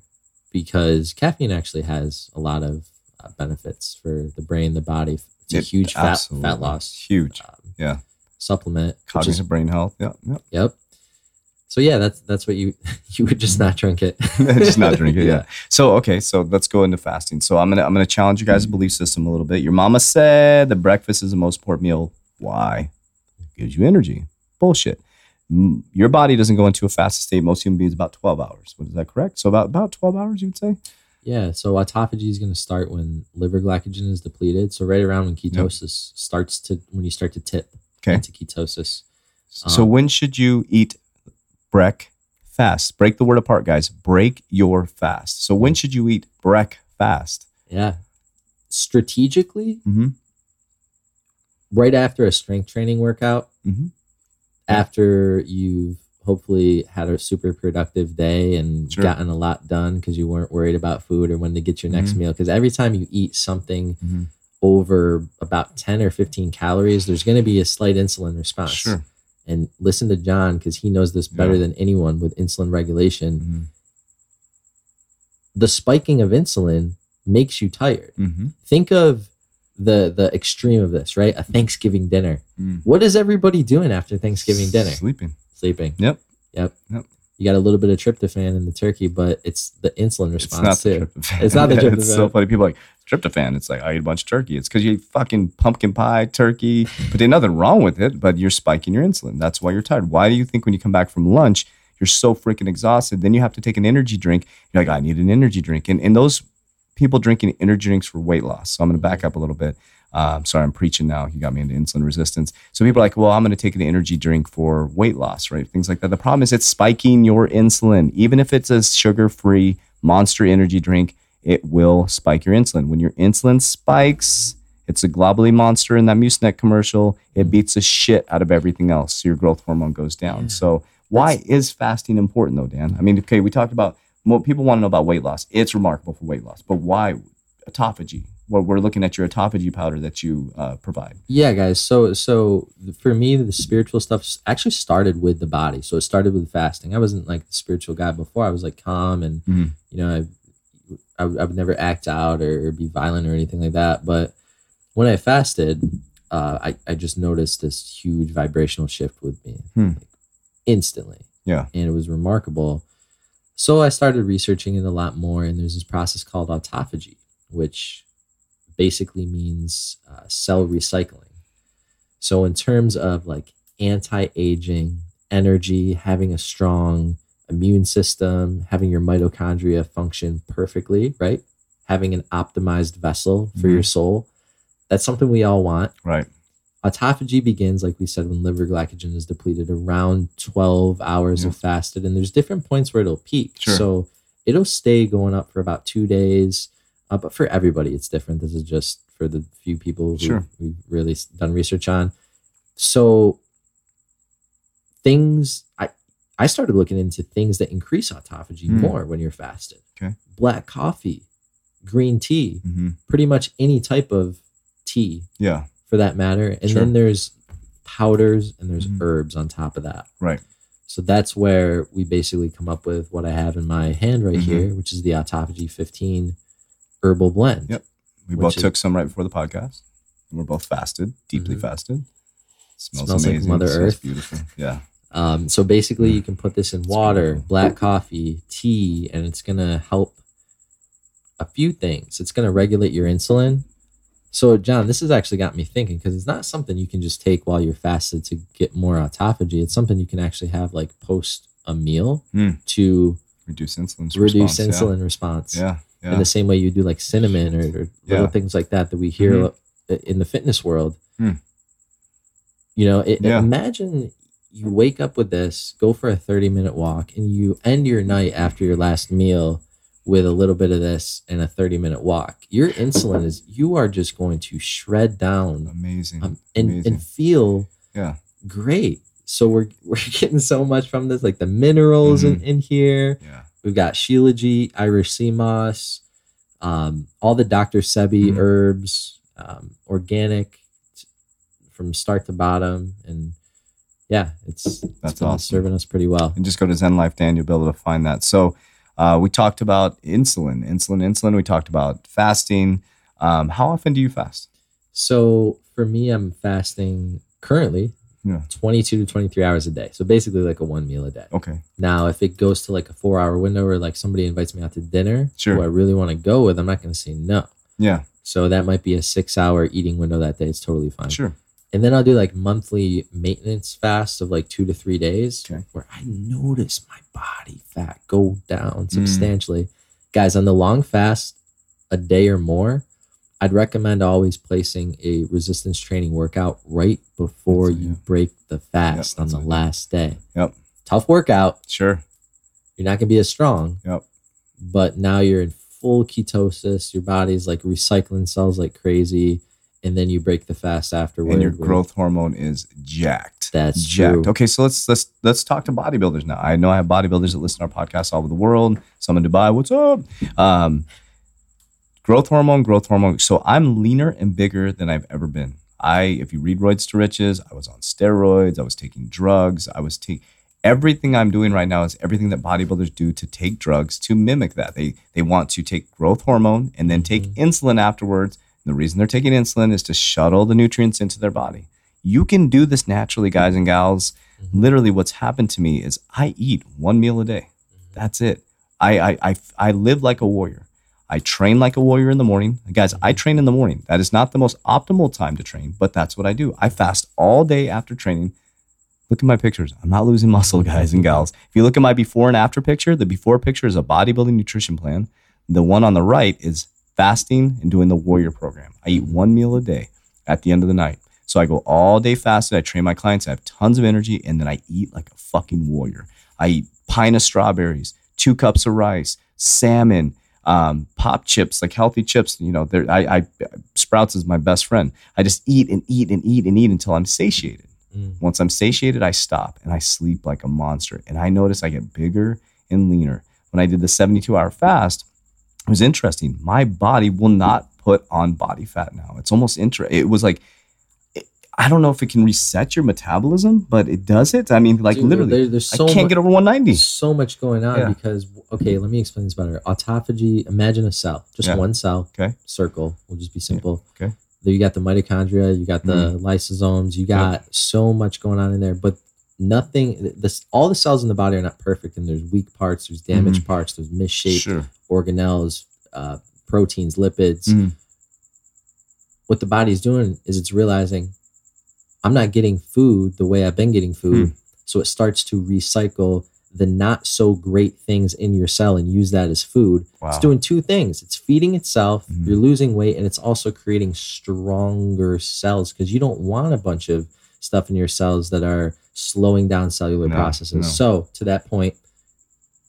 because caffeine actually has a lot of uh, benefits for the brain, the body. It's a It- Mm, huge fat fat loss Huge. um, Yeah. supplement. which is- Cognitive brain health. Yeah. yeah. Yep. So yeah, that's that's what you you would just not drink it. Just not drink it, yeah. So okay, so let's go into fasting. So I'm gonna I'm gonna challenge you guys' mm-hmm. belief system a little bit. Your mama said that breakfast is the most important meal. Why? It gives you energy. Bullshit. Your body doesn't go into a fasted state. Most human beings about 12 hours. What is that correct? So about about 12 hours, you would say? Yeah, so autophagy is going to start when liver glycogen is depleted. So right around when ketosis starts to when you start to tip Okay. into ketosis. So Um, when should you eat break fast? Break the word apart, guys. Break your fast. So when should you eat break fast? Yeah, strategically, Mm-hmm. right after a strength training workout, Mhm. after you've hopefully had a super productive day and Sure. gotten a lot done because you weren't worried about food or when to get your next Mhm. meal. Because every time you eat something Mhm. over about 10 or 15 calories, there's going to be a slight insulin response. Sure. And listen to John because he knows this better Yeah. than anyone with insulin regulation. Mm-hmm. The spiking of insulin makes you tired. Mm-hmm. Think of the the extreme of this, right? A Thanksgiving dinner. Mm. What is everybody doing after Thanksgiving dinner? Sleeping. Sleeping. Yep. Yep. Yep. You got a little bit of tryptophan in the turkey, but it's the insulin response It's not the too. tryptophan. It's not the it's so tryptophan. funny. People are like tryptophan. It's like oh, I ate a bunch of turkey. It's because you ate fucking pumpkin pie, turkey, but there's nothing wrong with it. But you're spiking your insulin. That's why you're tired. Why do you think when you come back from lunch you're so freaking exhausted? Then you have to take an energy drink. You're like, I need an energy drink. And and those people drinking energy drinks for weight loss. So I'm going to back mm-hmm. up a little bit. Um, sorry, I'm preaching now. He got me into insulin resistance. So people are like, well, I'm going to take an energy drink for weight loss, right? Things like that. The problem is it's spiking your insulin. Even if it's a sugar free monster energy drink, it will spike your insulin. When your insulin spikes, it's a globally monster in that Mucinex commercial. It beats the shit out of everything else. So your growth hormone goes down. Yeah. So why is fasting important though, Dan? I mean, okay, we talked about what people want to know about weight loss. It's remarkable for weight loss, but why autophagy? Well, we're looking at your autophagy powder that you uh, provide. Yeah, guys. So so for me, the spiritual stuff actually started with the body. So it started with fasting. I wasn't like the spiritual guy before. I was like calm and Mhm. you know I, I would- I would never act out or be violent or anything like that. But when I fasted, uh, I I just noticed this huge vibrational shift with me Hmm. like, instantly. Yeah. and it was remarkable. So I started researching it a lot more, and there's this process called autophagy, which basically means uh, cell recycling. So, in terms of like anti aging, energy, having a strong immune system, having your mitochondria function perfectly, right? Having an optimized vessel for Mhm. your soul. That's something we all want. Right. Autophagy begins, like we said, when liver glycogen is depleted around 12 hours of fasted. And there's different points where it'll peak. Sure. So it'll stay going up for about two days. Uh, but for everybody, it's different. This is just for the few people who Sure. we've really done research on. So things, I, I started looking into things that increase autophagy Hmm. more when you're fasted. Okay. Black coffee, green tea, hmm pretty much any type of tea Yeah. for that matter. And Sure. then there's powders and there's Mhm. herbs on top of that. Right. So that's where we basically come up with what I have in my hand right Mhm. here, which is the Autophagy 15 herbal blend. Yep. We both is- took some right before the podcast. And we're both fasted, deeply Mhm. fasted. Smells, Smells like amazing. Mother smells Earth. beautiful. Yeah. Um, so basically, you can put this in water, black coffee, tea, and it's gonna help a few things. It's gonna regulate your insulin. So, John, this has actually got me thinking because it's not something you can just take while you're fasted to get more autophagy. It's something you can actually have like post a meal Hmm. to Reduce insulin. reduce response, insulin response. Yeah. Yeah. In the same way you do like cinnamon or, or little things like that that we hear Mhm. in the fitness world. Hmm. You know, it, Yeah. imagine you wake up with this, go for a 30 minute walk, and you end your night after your last meal with a little bit of this and a 30 minute walk. Your insulin is, you are just going to shred down amazing. um, and, amazing. and feel yeah. great. So we're, we're getting so much from this, like the minerals in, Mhm. in here. Yeah. We've got Shilajit, Irish sea moss, um, all the Dr. Sebi Mhm. herbs, um, organic from start to bottom. And yeah, it's, it's That's awesome. serving us pretty well. And just go to Zen Life Dan, you'll be able to find that. So uh, we talked about insulin, insulin, insulin. We talked about fasting. Um, how often do you fast? So for me, I'm fasting currently Yeah. 22 to 23 hours a day. So basically like a one meal a day. Okay. Now, if it goes to like a four hour window or like somebody invites me out to dinner, Sure. who I really want to go with, I'm not going to say no. Yeah. So that might be a six hour eating window that day. It's totally fine. Sure. And then I'll do like monthly maintenance fasts of like two to three days Okay. where I notice my body fat go down Mm. substantially. Guys, on the long fast, a day or more, I'd recommend always placing a resistance training workout right before That's you yeah. break the fast on the last day. Yep. Tough workout. Sure. You're not going to be as strong. Yep. But now you're in full ketosis. Your body's like recycling cells like crazy. And then you break the fast afterward. And your growth hormone is jacked. That's jacked. true. Okay, so let's let's let's talk to bodybuilders now. I know I have bodybuilders that listen to our podcast all over the world. Some in Dubai. What's up? Um, growth hormone, growth hormone. So I'm leaner and bigger than I've ever been. I, if you read Roids to Riches, I was on steroids. I was taking drugs. I was taking everything I'm doing right now is everything that bodybuilders do to take drugs to mimic that. They they want to take growth hormone and then take mm-hmm. insulin afterwards. And the reason they're taking insulin is to shuttle the nutrients into their body. You can do this naturally, guys and gals. Mm-hmm. Literally, what's happened to me is I eat one meal a day. Mm-hmm. That's it. I I I, I live like a warrior. I train like a warrior in the morning. Guys, I mm-hmm. train in the morning. That is not the most optimal time to train, but that's what I do. I fast all day after training. Look at my pictures. I'm not losing muscle, guys and gals. If you look at my before and after picture, the before picture is a bodybuilding nutrition plan. The one on the right is fasting and doing the warrior program. I eat one meal a day at the end of the night. So I go all day fasted. I train my clients. I have tons of energy, and then I eat like a fucking warrior. I eat pint of strawberries, two cups of rice, salmon, um, pop chips, like healthy chips. You know, I, I Sprouts is my best friend. I just eat and eat and eat and eat until I'm satiated. Mm. Once I'm satiated, I stop and I sleep like a monster. And I notice I get bigger and leaner. When I did the 72 hour fast, it was interesting. My body will not put on body fat now. It's almost inter. It was like, I don't know if it can reset your metabolism, but it does it. I mean, like Dude, literally, there- there's so I can't mu- get over 190. so much going on Yeah. because okay let me explain this better autophagy imagine a cell just Yeah. one cell Okay. circle We'll just be simple Okay. There you got the mitochondria you got the lysosomes you got so much going on in there but nothing this all the cells in the body are not perfect and there's weak parts there's damaged parts there's misshaped Sure. organelles uh, proteins lipids Mhm. what the body's doing is it's realizing I'm not getting food the way I've been getting food. Hmm. So it starts to recycle the not so great things in your cell and use that as food. Wow. It's doing two things. It's feeding itself, Mhm. you're losing weight, and it's also creating stronger cells because you don't want a bunch of stuff in your cells that are slowing down cellular No, processes. no. So to that point,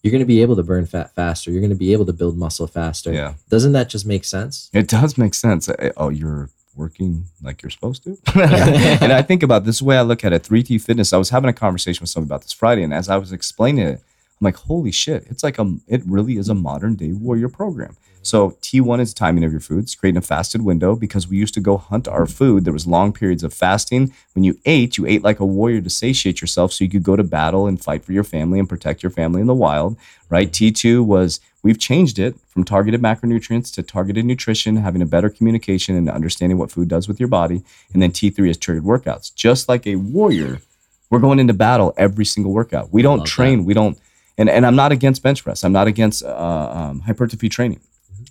you're going to be able to burn fat faster. You're going to be able to build muscle faster. Yeah. Doesn't that just make sense? It does make sense. Eh, Oh, you're working like you're supposed to. and I think about this way I look at it 3T Fitness. I was having a conversation with someone about this Friday, and as I was explaining it, I'm like, holy shit, it's like a, it really is a modern day warrior program. So T1 is timing of your foods, creating a fasted window because we used to go hunt our food. There was long periods of fasting. When you ate, you ate like a warrior to satiate yourself so you could go to battle and fight for your family and protect your family in the wild, right? T2 was we've changed it from targeted macronutrients to targeted nutrition, having a better communication and understanding what food does with your body. And then T3 is triggered workouts. Just like a warrior, we're going into battle every single workout. We don't train, we don't and, and I'm not against bench press. I'm not against uh, um, hypertrophy training.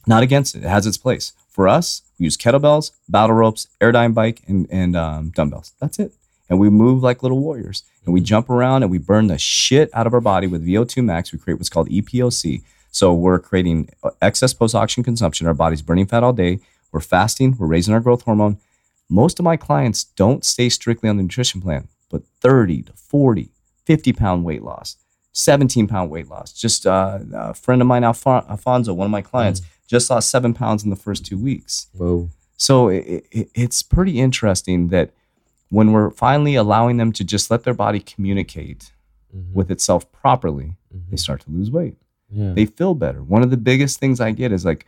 Not against it. It has its place. For us, we use kettlebells, battle ropes, airdyne bike, and, and um, dumbbells. That's it. And we move like little warriors. And we jump around and we burn the shit out of our body with VO2 max. We create what's called EPOC. So we're creating uh, excess post oxygen consumption. Our body's burning fat all day. We're fasting. We're raising our growth hormone. Most of my clients don't stay strictly on the nutrition plan, but 30 to 40, 50 pound weight loss, 17 pound weight loss. Just uh, a friend of mine, Alfon- Alfonso, one of my clients, just lost seven pounds in the first two weeks. Whoa. So it, it, it's pretty interesting that when we're finally allowing them to just let their body communicate Mhm. with itself properly, Mhm. they start to lose weight. Yeah. They feel better. One of the biggest things I get is like,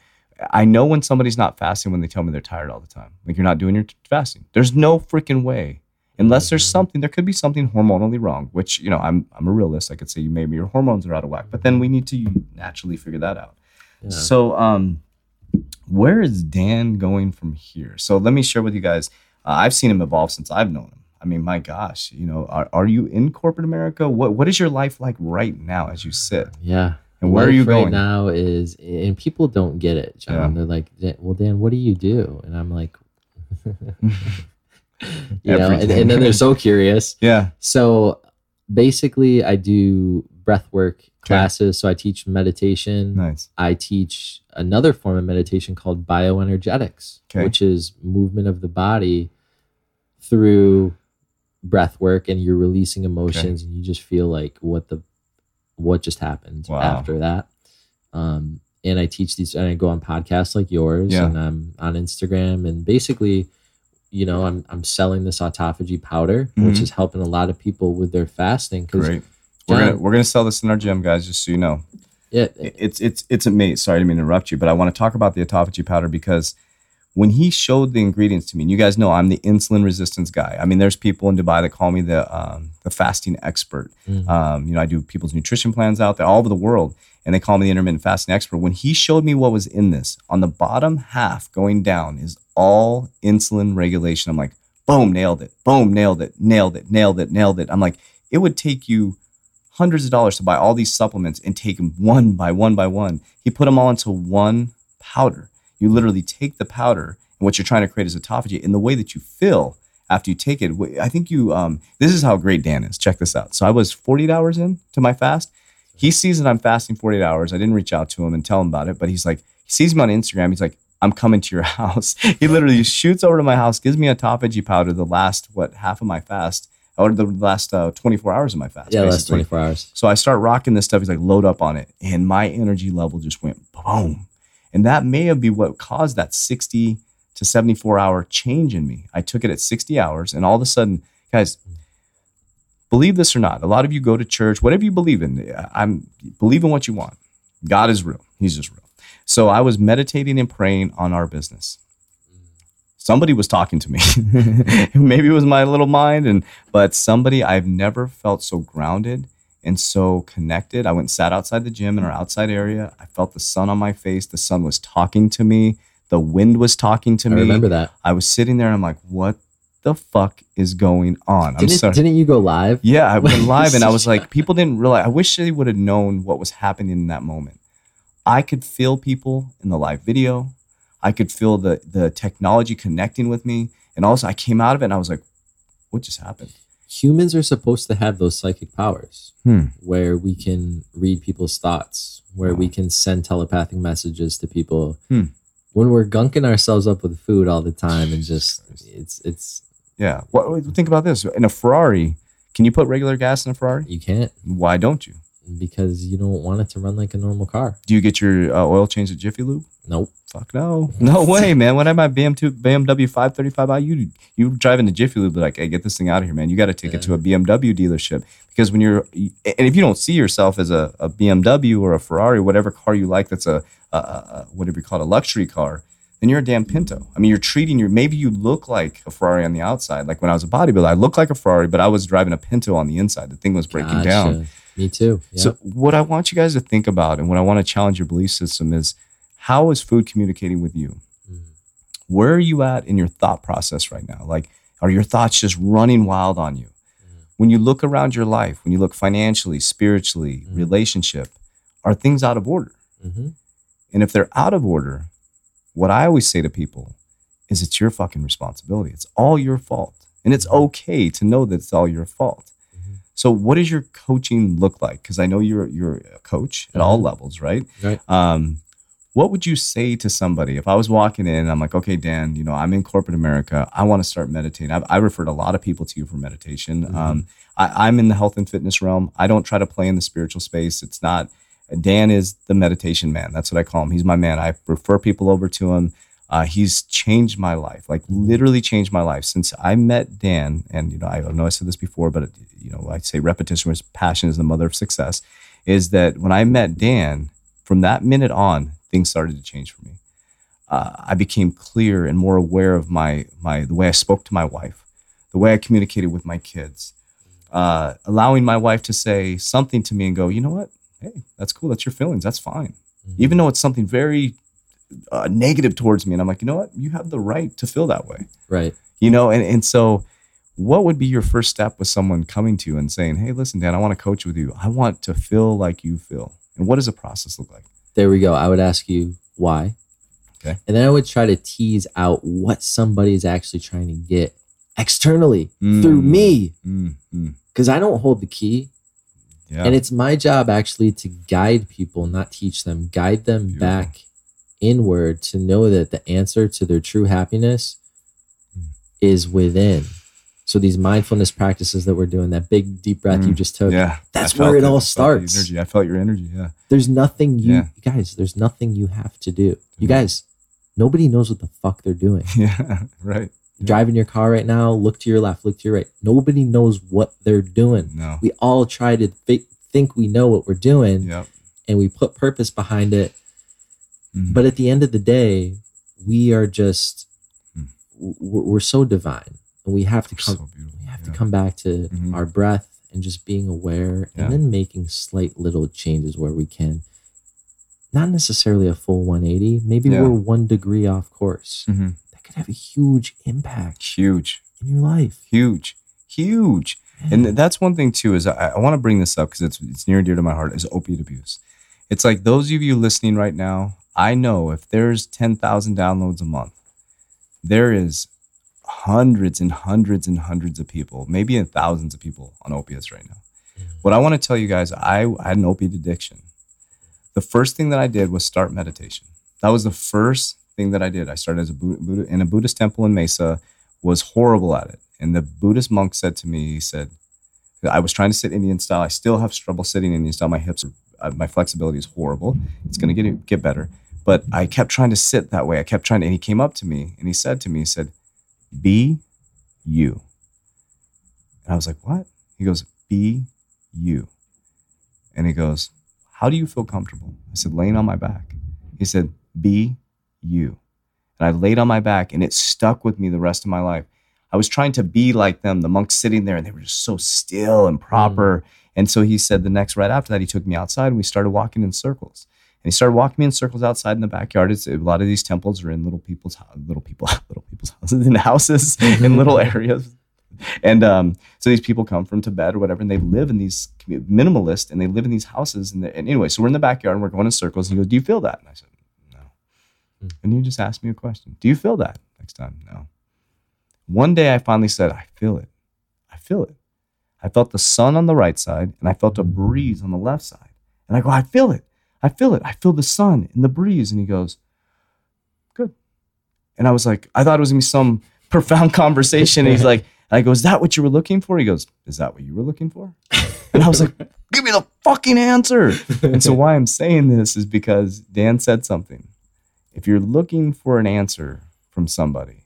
I know when somebody's not fasting when they tell me they're tired all the time. Like you're not doing your t- fasting. There's no freaking way. Unless there's Mhm. something, there could be something hormonally wrong. Which you know, I'm I'm a realist. I could say you maybe your hormones are out of whack, but then we need to naturally figure that out. yeah. So, um, where is Dan going from here? So, let me share with you guys. Uh, I've seen him evolve since I've known him. I mean, my gosh, you know, are, are you in corporate America? What What is your life like right now as you sit? Yeah. And where are you right going? now is, and people don't get it, John. Yeah. They're like, well, Dan, what do you do? And I'm like, you know, and, and then they're so curious. Yeah. So basically, I do breath work classes. So I teach meditation. Nice. I teach another form of meditation called bioenergetics, Okay. which is movement of the body through breath work and you're releasing emotions and you just feel like what the what just happened Wow. after that. Um and I teach these and I go on podcasts like yours Yeah. and I'm on Instagram and basically you know I'm I'm selling this autophagy powder which Mhm. is helping a lot of people with their fasting Great. We're John- gonna we're gonna sell this in our gym, guys. Just so you know, yeah It- it's it's it's amazing. Sorry to interrupt you, but I want to talk about the autophagy powder because when he showed the ingredients to me, and you guys know I'm the insulin resistance guy. I mean, there's people in Dubai that call me the um, the fasting expert. Mhm. Um, you know, I do people's nutrition plans out there all over the world, and they call me the intermittent fasting expert. When he showed me what was in this, on the bottom half going down is all insulin regulation. I'm like, boom, nailed it. Boom, nailed it. Nailed it. Nailed it. Nailed it. I'm like, it would take you hundreds of dollars to buy all these supplements and take them one by one by one. He put them all into one powder. You literally take the powder, and what you're trying to create is autophagy. And the way that you feel after you take it, I think you. Um, this is how great Dan is. Check this out. So I was 48 hours in to my fast. He sees that I'm fasting 48 hours. I didn't reach out to him and tell him about it, but he's like, he sees me on Instagram. He's like, I'm coming to your house. he literally shoots over to my house, gives me autophagy powder the last what half of my fast or the last uh, 24 hours of my fast. yeah basically. 24 hours So I start rocking this stuff. He's like, load up on it. And my energy level just went boom. And that may have been what caused that 60 to 74 hour change in me. I took it at 60 hours, and all of a sudden, guys, believe this or not, a lot of you go to church, whatever you believe in, I'm believe in what you want. God is real. He's just real. So I was meditating and praying on our business. Somebody was talking to me. Maybe it was my little mind, and but somebody I've never felt so grounded and so connected. I went and sat outside the gym in our outside area. I felt the sun on my face. The sun was talking to me. The wind was talking to I me. remember that I was sitting there and I'm like, what the fuck is going on? I'm didn't, sorry. didn't you go live Yeah, I went live and I was like, people didn't realize. I wish they would have known what was happening in that moment. I could feel people in the live video. I could feel the the technology connecting with me, and also I came out of it and I was like, what just happened? Humans are supposed to have those psychic powers Hmm. where we can read people's thoughts, where we can send telepathic messages to people. Hmm. When we're gunking ourselves up with food all the time and just it's it's Yeah. What? Think about this. In a Ferrari, can you put regular gas in a Ferrari? you can't. Why don't you? Because you don't want it to run like a normal car. Do you get your uh, oil changed at Jiffy Lube? Nope. Fuck no, no way, man. When I had my BMW BMW 535i, you you driving to Jiffy Lube, like, hey, get this thing out of here, man. You got to take it to a BMW dealership because when you're, and if you don't see yourself as a, a BMW or a Ferrari, whatever car you like, that's a, a, a whatever you call it, a luxury car, then you're a damn Pinto. I mean, you're treating your maybe you look like a Ferrari on the outside. Like when I was a bodybuilder, I looked like a Ferrari, but I was driving a Pinto on the inside. The thing was breaking Gotcha. down. Me too. Yeah. So what I want you guys to think about and what I want to challenge your belief system is how is food communicating with you? Mhm. Where are you at in your thought process right now? Like are your thoughts just running wild on you? When you look around your life, when you look financially, spiritually, Mhm. relationship, are things out of order? hmm And if they're out of order, what I always say to people is it's your fucking responsibility. It's all your fault. And it's okay to know that it's all your fault. So what does your coaching look like? Because I know you're you're a coach at all Mhm. levels, right? Right. Um, what would you say to somebody if I was walking in I'm like, okay, Dan, you know, I'm in corporate America. I want to start meditating. I've, I referred a lot of people to you for meditation. Mhm. Um, I, I'm in the health and fitness realm. I don't try to play in the spiritual space. It's not. Dan is the meditation man. That's what I call him. He's my man. I refer people over to him. Uh, he's changed my life, like literally changed my life since I met Dan. And you know, I know I said this before, but you know, I say repetition was passion is the mother of success. Is that when I met Dan, from that minute on, things started to change for me. Uh, I became clear and more aware of my my the way I spoke to my wife, the way I communicated with my kids, uh, allowing my wife to say something to me and go, you know what, hey, that's cool, that's your feelings, that's fine, Mhm. even though it's something very uh, negative towards me, and I'm like, you know what, you have the right to feel that way, Right. you know, and and so. What would be your first step with someone coming to you and saying, "Hey, listen, Dan, I want to coach with you. I want to feel like you feel." And what does the process look like? There we go. I would ask you why. Okay. And then I would try to tease out what somebody is actually trying to get externally through Mm. me Mm, mm. because I don't hold the key. Yeah. And it's my job actually to guide people, not teach them, guide them Beautiful. back inward to know that the answer to their true happiness is within. So these mindfulness practices that we're doing, that big deep breath you Mm. just took, yeah, that's where it all starts. energy. I felt your energy. Yeah, there's nothing you Yeah. guys, there's nothing you have to do. You guys, nobody knows what the fuck they're doing. yeah, right. You're driving your car right now, look to your left, look to your right. Nobody knows what they're doing. No. We all try to fi- think we know what we're doing Yep. and we put purpose behind it. Mhm. But at the end of the day, we are just, Hmm. w- we're, we're so divine and we have to We're come, so we have yeah. to come back to Mhm. our breath and just being aware Yeah. and then making slight little changes where we can. Not necessarily a full 180, maybe Yeah. we're one degree off course. Mhm. That could have a huge impact Huge, in your life. huge, huge. And that's one thing too is I, I want to bring this up because it's it's near and dear to my heart is opiate abuse. It's like those of you listening right now. I know if there's ten thousand downloads a month, there is hundreds and hundreds and hundreds of people, maybe in thousands of people on opiates right now. What I want to tell you guys, I, I had an opiate addiction. The first thing that I did was start meditation. That was the first thing that I did. I started as a Buddha, Buddha in a Buddhist temple in Mesa, was horrible at it. And the Buddhist monk said to me, he said, I was trying to sit Indian style. I still have trouble sitting Indian style. My hips, are, uh, my flexibility is horrible. It's going to get get better. But I kept trying to sit that way. I kept trying to, and he came up to me and he said to me, he said, be you. And I was like, what? He goes, be you. And he goes, how do you feel comfortable? I said, laying on my back. He said, be you. And I laid on my back and it stuck with me the rest of my life. I was trying to be like them, the monks sitting there, and they were just so still and proper. Mm. And so he said the next right after that, he took me outside and we started walking in circles. And he started walking me in circles outside in the backyard. It's, a lot of these temples are in little people's little people little people's houses in houses in little areas. And um, so these people come from Tibet or whatever, and they live in these minimalist, and they live in these houses. And, and anyway, so we're in the backyard and we're going in circles. And he goes, "Do you feel that?" And I said, "No." Hmm. And he just asked me a question: "Do you feel that?" Next time, no. One day, I finally said, "I feel it. I feel it. I felt the sun on the right side, and I felt a breeze on the left side. And I go, I feel it. I feel it. I feel the sun and the breeze." And he goes, "Good." And I was like, I thought it was gonna be some profound conversation. And he's like, I go, Is that what you were looking for? He goes, Is that what you were looking for? And I was like, give me the fucking answer. and so why I'm saying this is because Dan said something. If you're looking for an answer from somebody,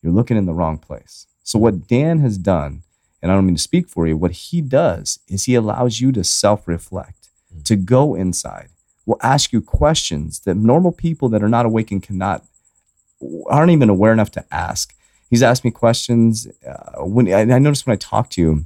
you're looking in the wrong place. So what Dan has done, and I don't mean to speak for you, what he does is he allows you to self-reflect, to go inside. Will ask you questions that normal people that are not awakened cannot aren't even aware enough to ask. He's asked me questions uh, when I, I noticed when I talk to you,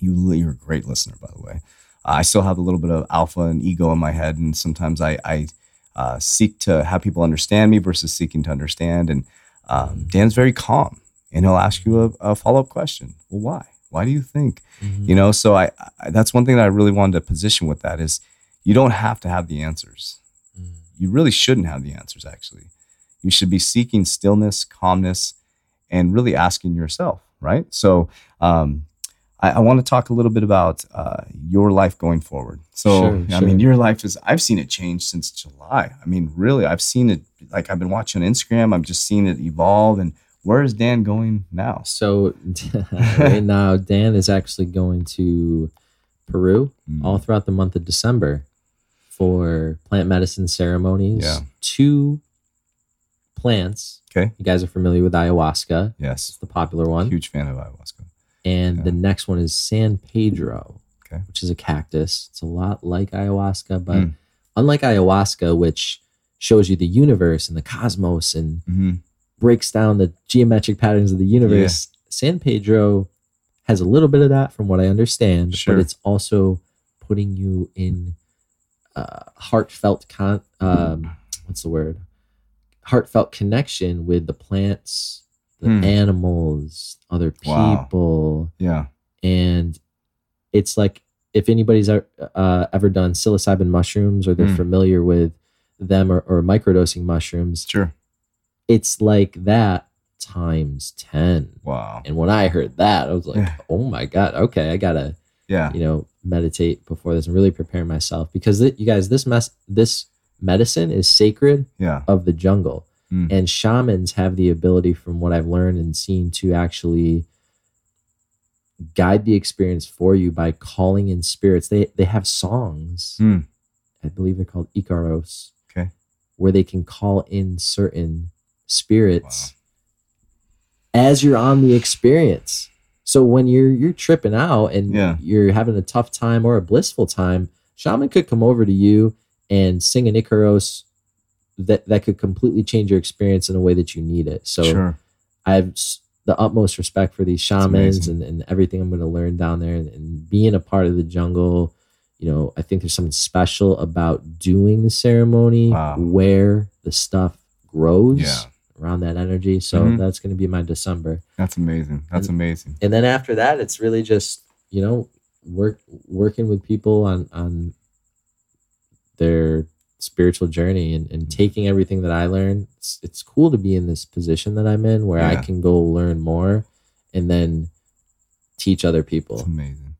you you're a great listener, by the way. I still have a little bit of alpha and ego in my head, and sometimes I, I uh, seek to have people understand me versus seeking to understand. And um, Dan's very calm, and he'll ask you a, a follow up question. Well, why? Why do you think? Mhm. You know, so I, I that's one thing that I really wanted to position with that is you don't have to have the answers. Mhm. You really shouldn't have the answers. Actually, you should be seeking stillness, calmness, and really asking yourself. Right. So. Um, I, I want to talk a little bit about uh, your life going forward. So, Sure, I mean, your life is, I've seen it change since July. I mean, really, I've seen it, like, I've been watching on Instagram, I've just seen it evolve. And where is Dan going now? So right now, Dan is actually going to Peru Mm. all throughout the month of December for plant medicine ceremonies. Yeah. Two plants. Okay. You guys are familiar with ayahuasca. Yes. It's the popular one. Huge fan of ayahuasca. And Yeah. the next one is San Pedro, Okay. which is a cactus. It's a lot like ayahuasca, but Mm. unlike ayahuasca, which shows you the universe and the cosmos and Mm-hmm. Breaks down the geometric patterns of the universe. San Pedro has a little bit of that from what I understand, Sure. but it's also putting you in uh, heartfelt con um, what's the word? Heartfelt connection with the plants, the Hmm. animals, other Wow. people, Yeah. and it's like if anybody's uh, uh, ever done psilocybin mushrooms or they're Hmm. familiar with them or, or microdosing mushrooms, Sure. It's like that times 10 Wow. and when i heard that i was like Yeah. oh my god okay i gotta Yeah. you know meditate before this and really prepare myself because th- you guys this mess this medicine is sacred Yeah. of the jungle Mm. and shamans have the ability from what i've learned and seen to actually guide the experience for you by calling in spirits they they have songs Mm. i believe they're called icaros Okay. where they can call in certain spirits as you're on the experience. So when you're you're tripping out and Yeah. you're having a tough time or a blissful time, shaman could come over to you and sing an Icaros that that could completely change your experience in a way that you need it. So sure. I have the utmost respect for these shamans and, and everything I'm going to learn down there and, and being a part of the jungle. You know, I think there's something special about doing the ceremony Wow. where the stuff grows Yeah. Around that energy. So Mhm. that's going to be my December. That's amazing. That's And- amazing. And then after that, it's really just, you know, work working with people on on their spiritual journey and, and taking everything that I learned. It's, it's cool to be in this position that I'm in where I can go learn more and then teach other people. amazing.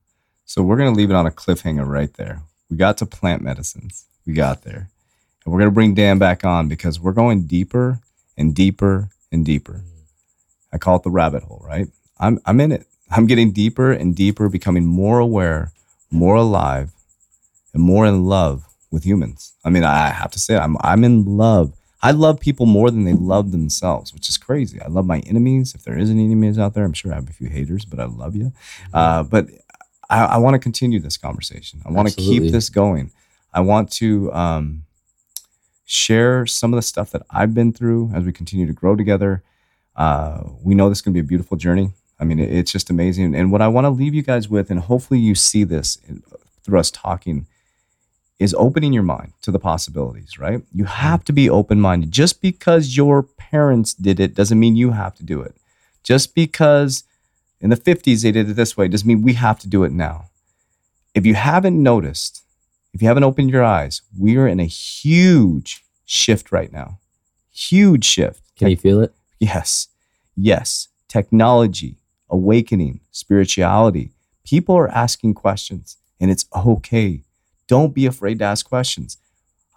So we're gonna leave it on a cliffhanger right there. We got to plant medicines. We got there. And we're gonna bring Dan back on because we're going deeper and deeper and deeper. I call it the rabbit hole, right? I'm I'm in it. I'm getting deeper and deeper, becoming more aware, more alive, and more in love with humans. I mean, I have to say, I'm I'm in love. I love people more than they love themselves, which is crazy. I love my enemies. If there is any enemies out there, I'm sure I have a few haters, but I love you. Uh, but I, I want to continue this conversation. I want to keep this going. I want to um, share some of the stuff that I've been through as we continue to grow together. Uh, we know this is going to be a beautiful journey. I mean, it- it's just amazing. And what I want to leave you guys with, and hopefully you see this in, through us talking, is opening your mind to the possibilities, right? You have to be open minded. Just because your parents did it doesn't mean you have to do it. Just because in the 50s they did it this way doesn't mean we have to do it now. If you haven't noticed, if you haven't opened your eyes, we are in a huge shift right now. Huge shift. Can you feel it? Yes. Yes. Technology, awakening, spirituality. People are asking questions and it's okay. Don't be afraid to ask questions.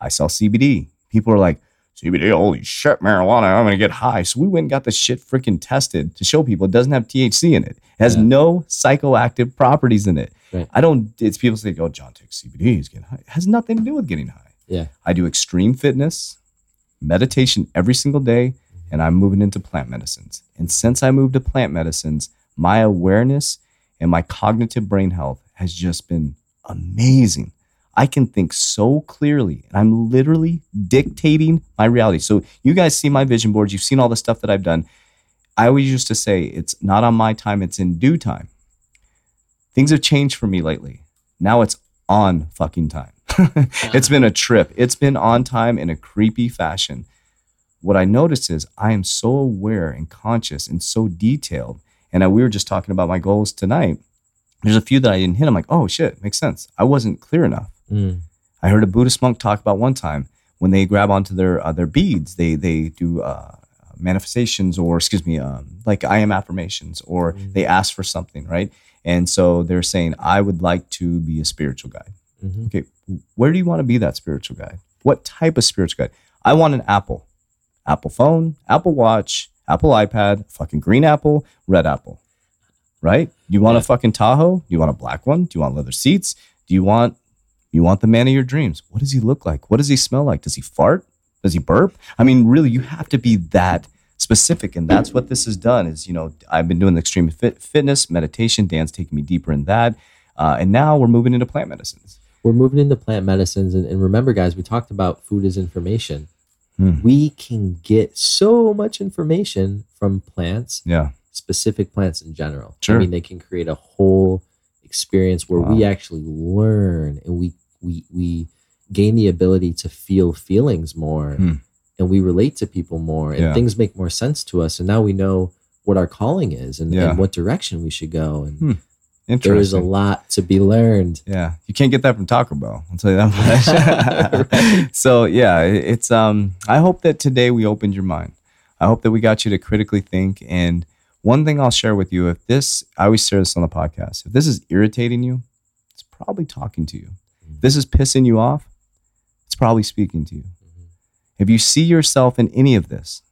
I sell CBD. People are like, CBD, holy shit, marijuana, I'm going to get high. So we went and got the shit freaking tested to show people it doesn't have THC in it. It has Yeah. no psychoactive properties in it. Right. I don't. It's people say, "Oh, John takes CBD, he's getting high." It has nothing to do with getting high. Yeah. I do extreme fitness, meditation every single day, and I'm moving into plant medicines. And since I moved to plant medicines, my awareness and my cognitive brain health has just been amazing. I can think so clearly, and I'm literally dictating my reality. So, you guys see my vision boards, you've seen all the stuff that I've done. I always used to say, it's not on my time, it's in due time. Things have changed for me lately. Now it's on fucking time. it's been a trip. It's been on time in a creepy fashion. What I noticed is I am so aware and conscious and so detailed. And I, we were just talking about my goals tonight. There's a few that I didn't hit. I'm like, oh shit, makes sense. I wasn't clear enough. Mm. I heard a Buddhist monk talk about one time when they grab onto their uh, their beads, they they do uh, manifestations or excuse me, um, like I am affirmations, or they ask for something, right? And so they're saying, I would like to be a spiritual guide. Mhm. Okay, where do you want to be that spiritual guide? What type of spiritual guide? I want an Apple, Apple phone, Apple Watch, Apple iPad, fucking green apple, red apple. Right? You want a fucking Tahoe? Do you want a black one? Do you want leather seats? Do you want you want the man of your dreams? What does he look like? What does he smell like? Does he fart? Does he burp? I mean, really, you have to be that specific, and that's what this has done. Is you know, I've been doing the extreme fit, fitness, meditation. Dan's taking me deeper in that, uh, and now we're moving into plant medicines. We're moving into plant medicines. And, and remember, guys, we talked about food as information. Hmm. We can get so much information from plants, Yeah, specific plants in general. Sure. I mean, they can create a whole experience where we actually learn and we we we gain the ability to feel feelings more Hmm. And we relate to people more and Yeah. things make more sense to us and now we know what our calling is and, Yeah. and what direction we should go and Hmm. there is a lot to be learned Yeah, you can't get that from Taco Bell. I'll tell you that much. So yeah, it's um. I hope that today we opened your mind. I hope that we got you to critically think. And one thing I'll share with you: if this, I always share this on the podcast. If this is irritating you, it's probably talking to you. If this is pissing you off, it's probably speaking to you. If you see yourself in any of this,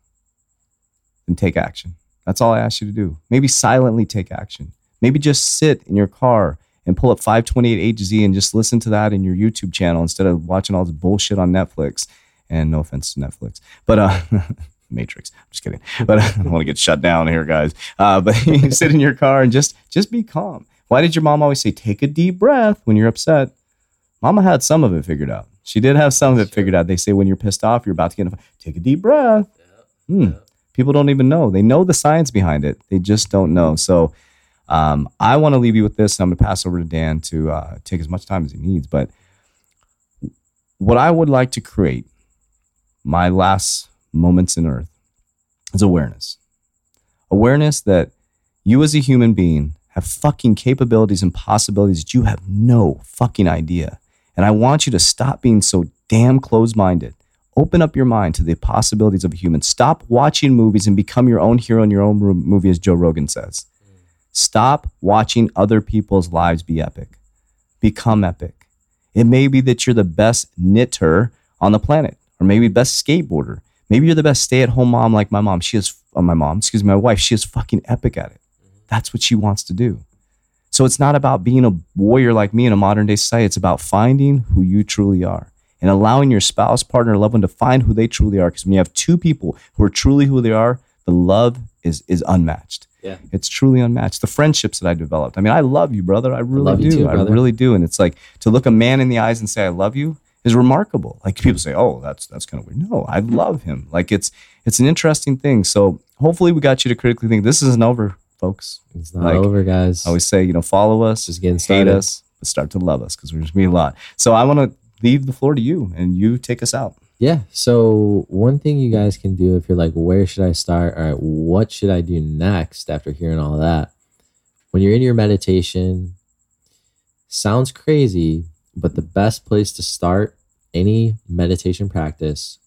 then take action. That's all I ask you to do. Maybe silently take action. Maybe just sit in your car and pull up 528HZ and just listen to that in your YouTube channel instead of watching all this bullshit on Netflix. And no offense to Netflix, but uh, Matrix. I'm just kidding. But I don't want to get shut down here, guys. Uh, but you sit in your car and just just be calm. Why did your mom always say take a deep breath when you're upset? Mama had some of it figured out. She did have some of it figured out. They say when you're pissed off, you're about to get in a fight, take a deep breath. Hmm. People don't even know. They know the science behind it. They just don't know. So um, I want to leave you with this. I'm going to pass over to Dan to uh, take as much time as he needs. But what I would like to create, my last moments in Earth, is awareness. Awareness that you as a human being have fucking capabilities and possibilities that you have no fucking idea. And I want you to stop being so damn closed minded. Open up your mind to the possibilities of a human. Stop watching movies and become your own hero in your own movie, as Joe Rogan says. Stop watching other people's lives be epic. Become epic. It may be that you're the best knitter on the planet, or maybe best skateboarder. Maybe you're the best stay-at-home mom like my mom. She is uh, my mom, excuse me, my wife. She is fucking epic at it. That's what she wants to do. So it's not about being a warrior like me in a modern day society. It's about finding who you truly are and allowing your spouse, partner, loved one to find who they truly are. Because when you have two people who are truly who they are, the love is is unmatched. Yeah. It's truly unmatched. The friendships that I developed. I mean, I love you, brother. I really love do. too, I really do. And it's like to look a man in the eyes and say I love you is remarkable. Like people say, "Oh, that's that's kind of weird." No, I love him. Like it's it's an interesting thing. So hopefully we got you to critically think. This isn't over, folks. it's not Like, over guys I always say, you know, follow us, Just getting hate started. us, but start to love us because we're just be a lot. So I want to leave the floor to you, and you take us out. Yeah. So one thing you guys can do if you're like, where should I start? All right, what should I do next after hearing all that? When you're in your meditation, sounds crazy, but the best place to start any meditation practice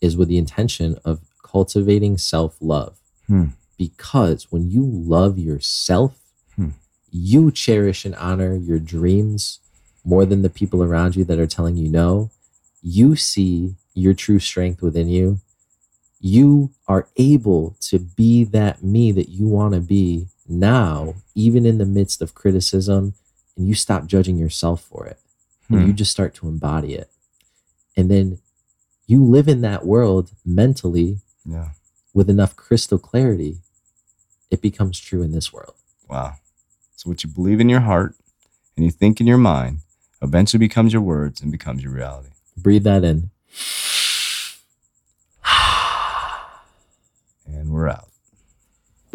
is with the intention of cultivating self-love. Hmm. Because when you love yourself, Hmm. you cherish and honor your dreams more than the people around you that are telling you no you see your true strength within you, you are able to be that me that you want to be now, even in the midst of criticism, and you stop judging yourself for it and Hmm. you just start to embody it. And then you live in that world mentally Yeah. With enough crystal clarity, it becomes true in this world. Wow. So what you believe in your heart and you think in your mind eventually becomes your words and becomes your reality. Breathe that in. And we're out.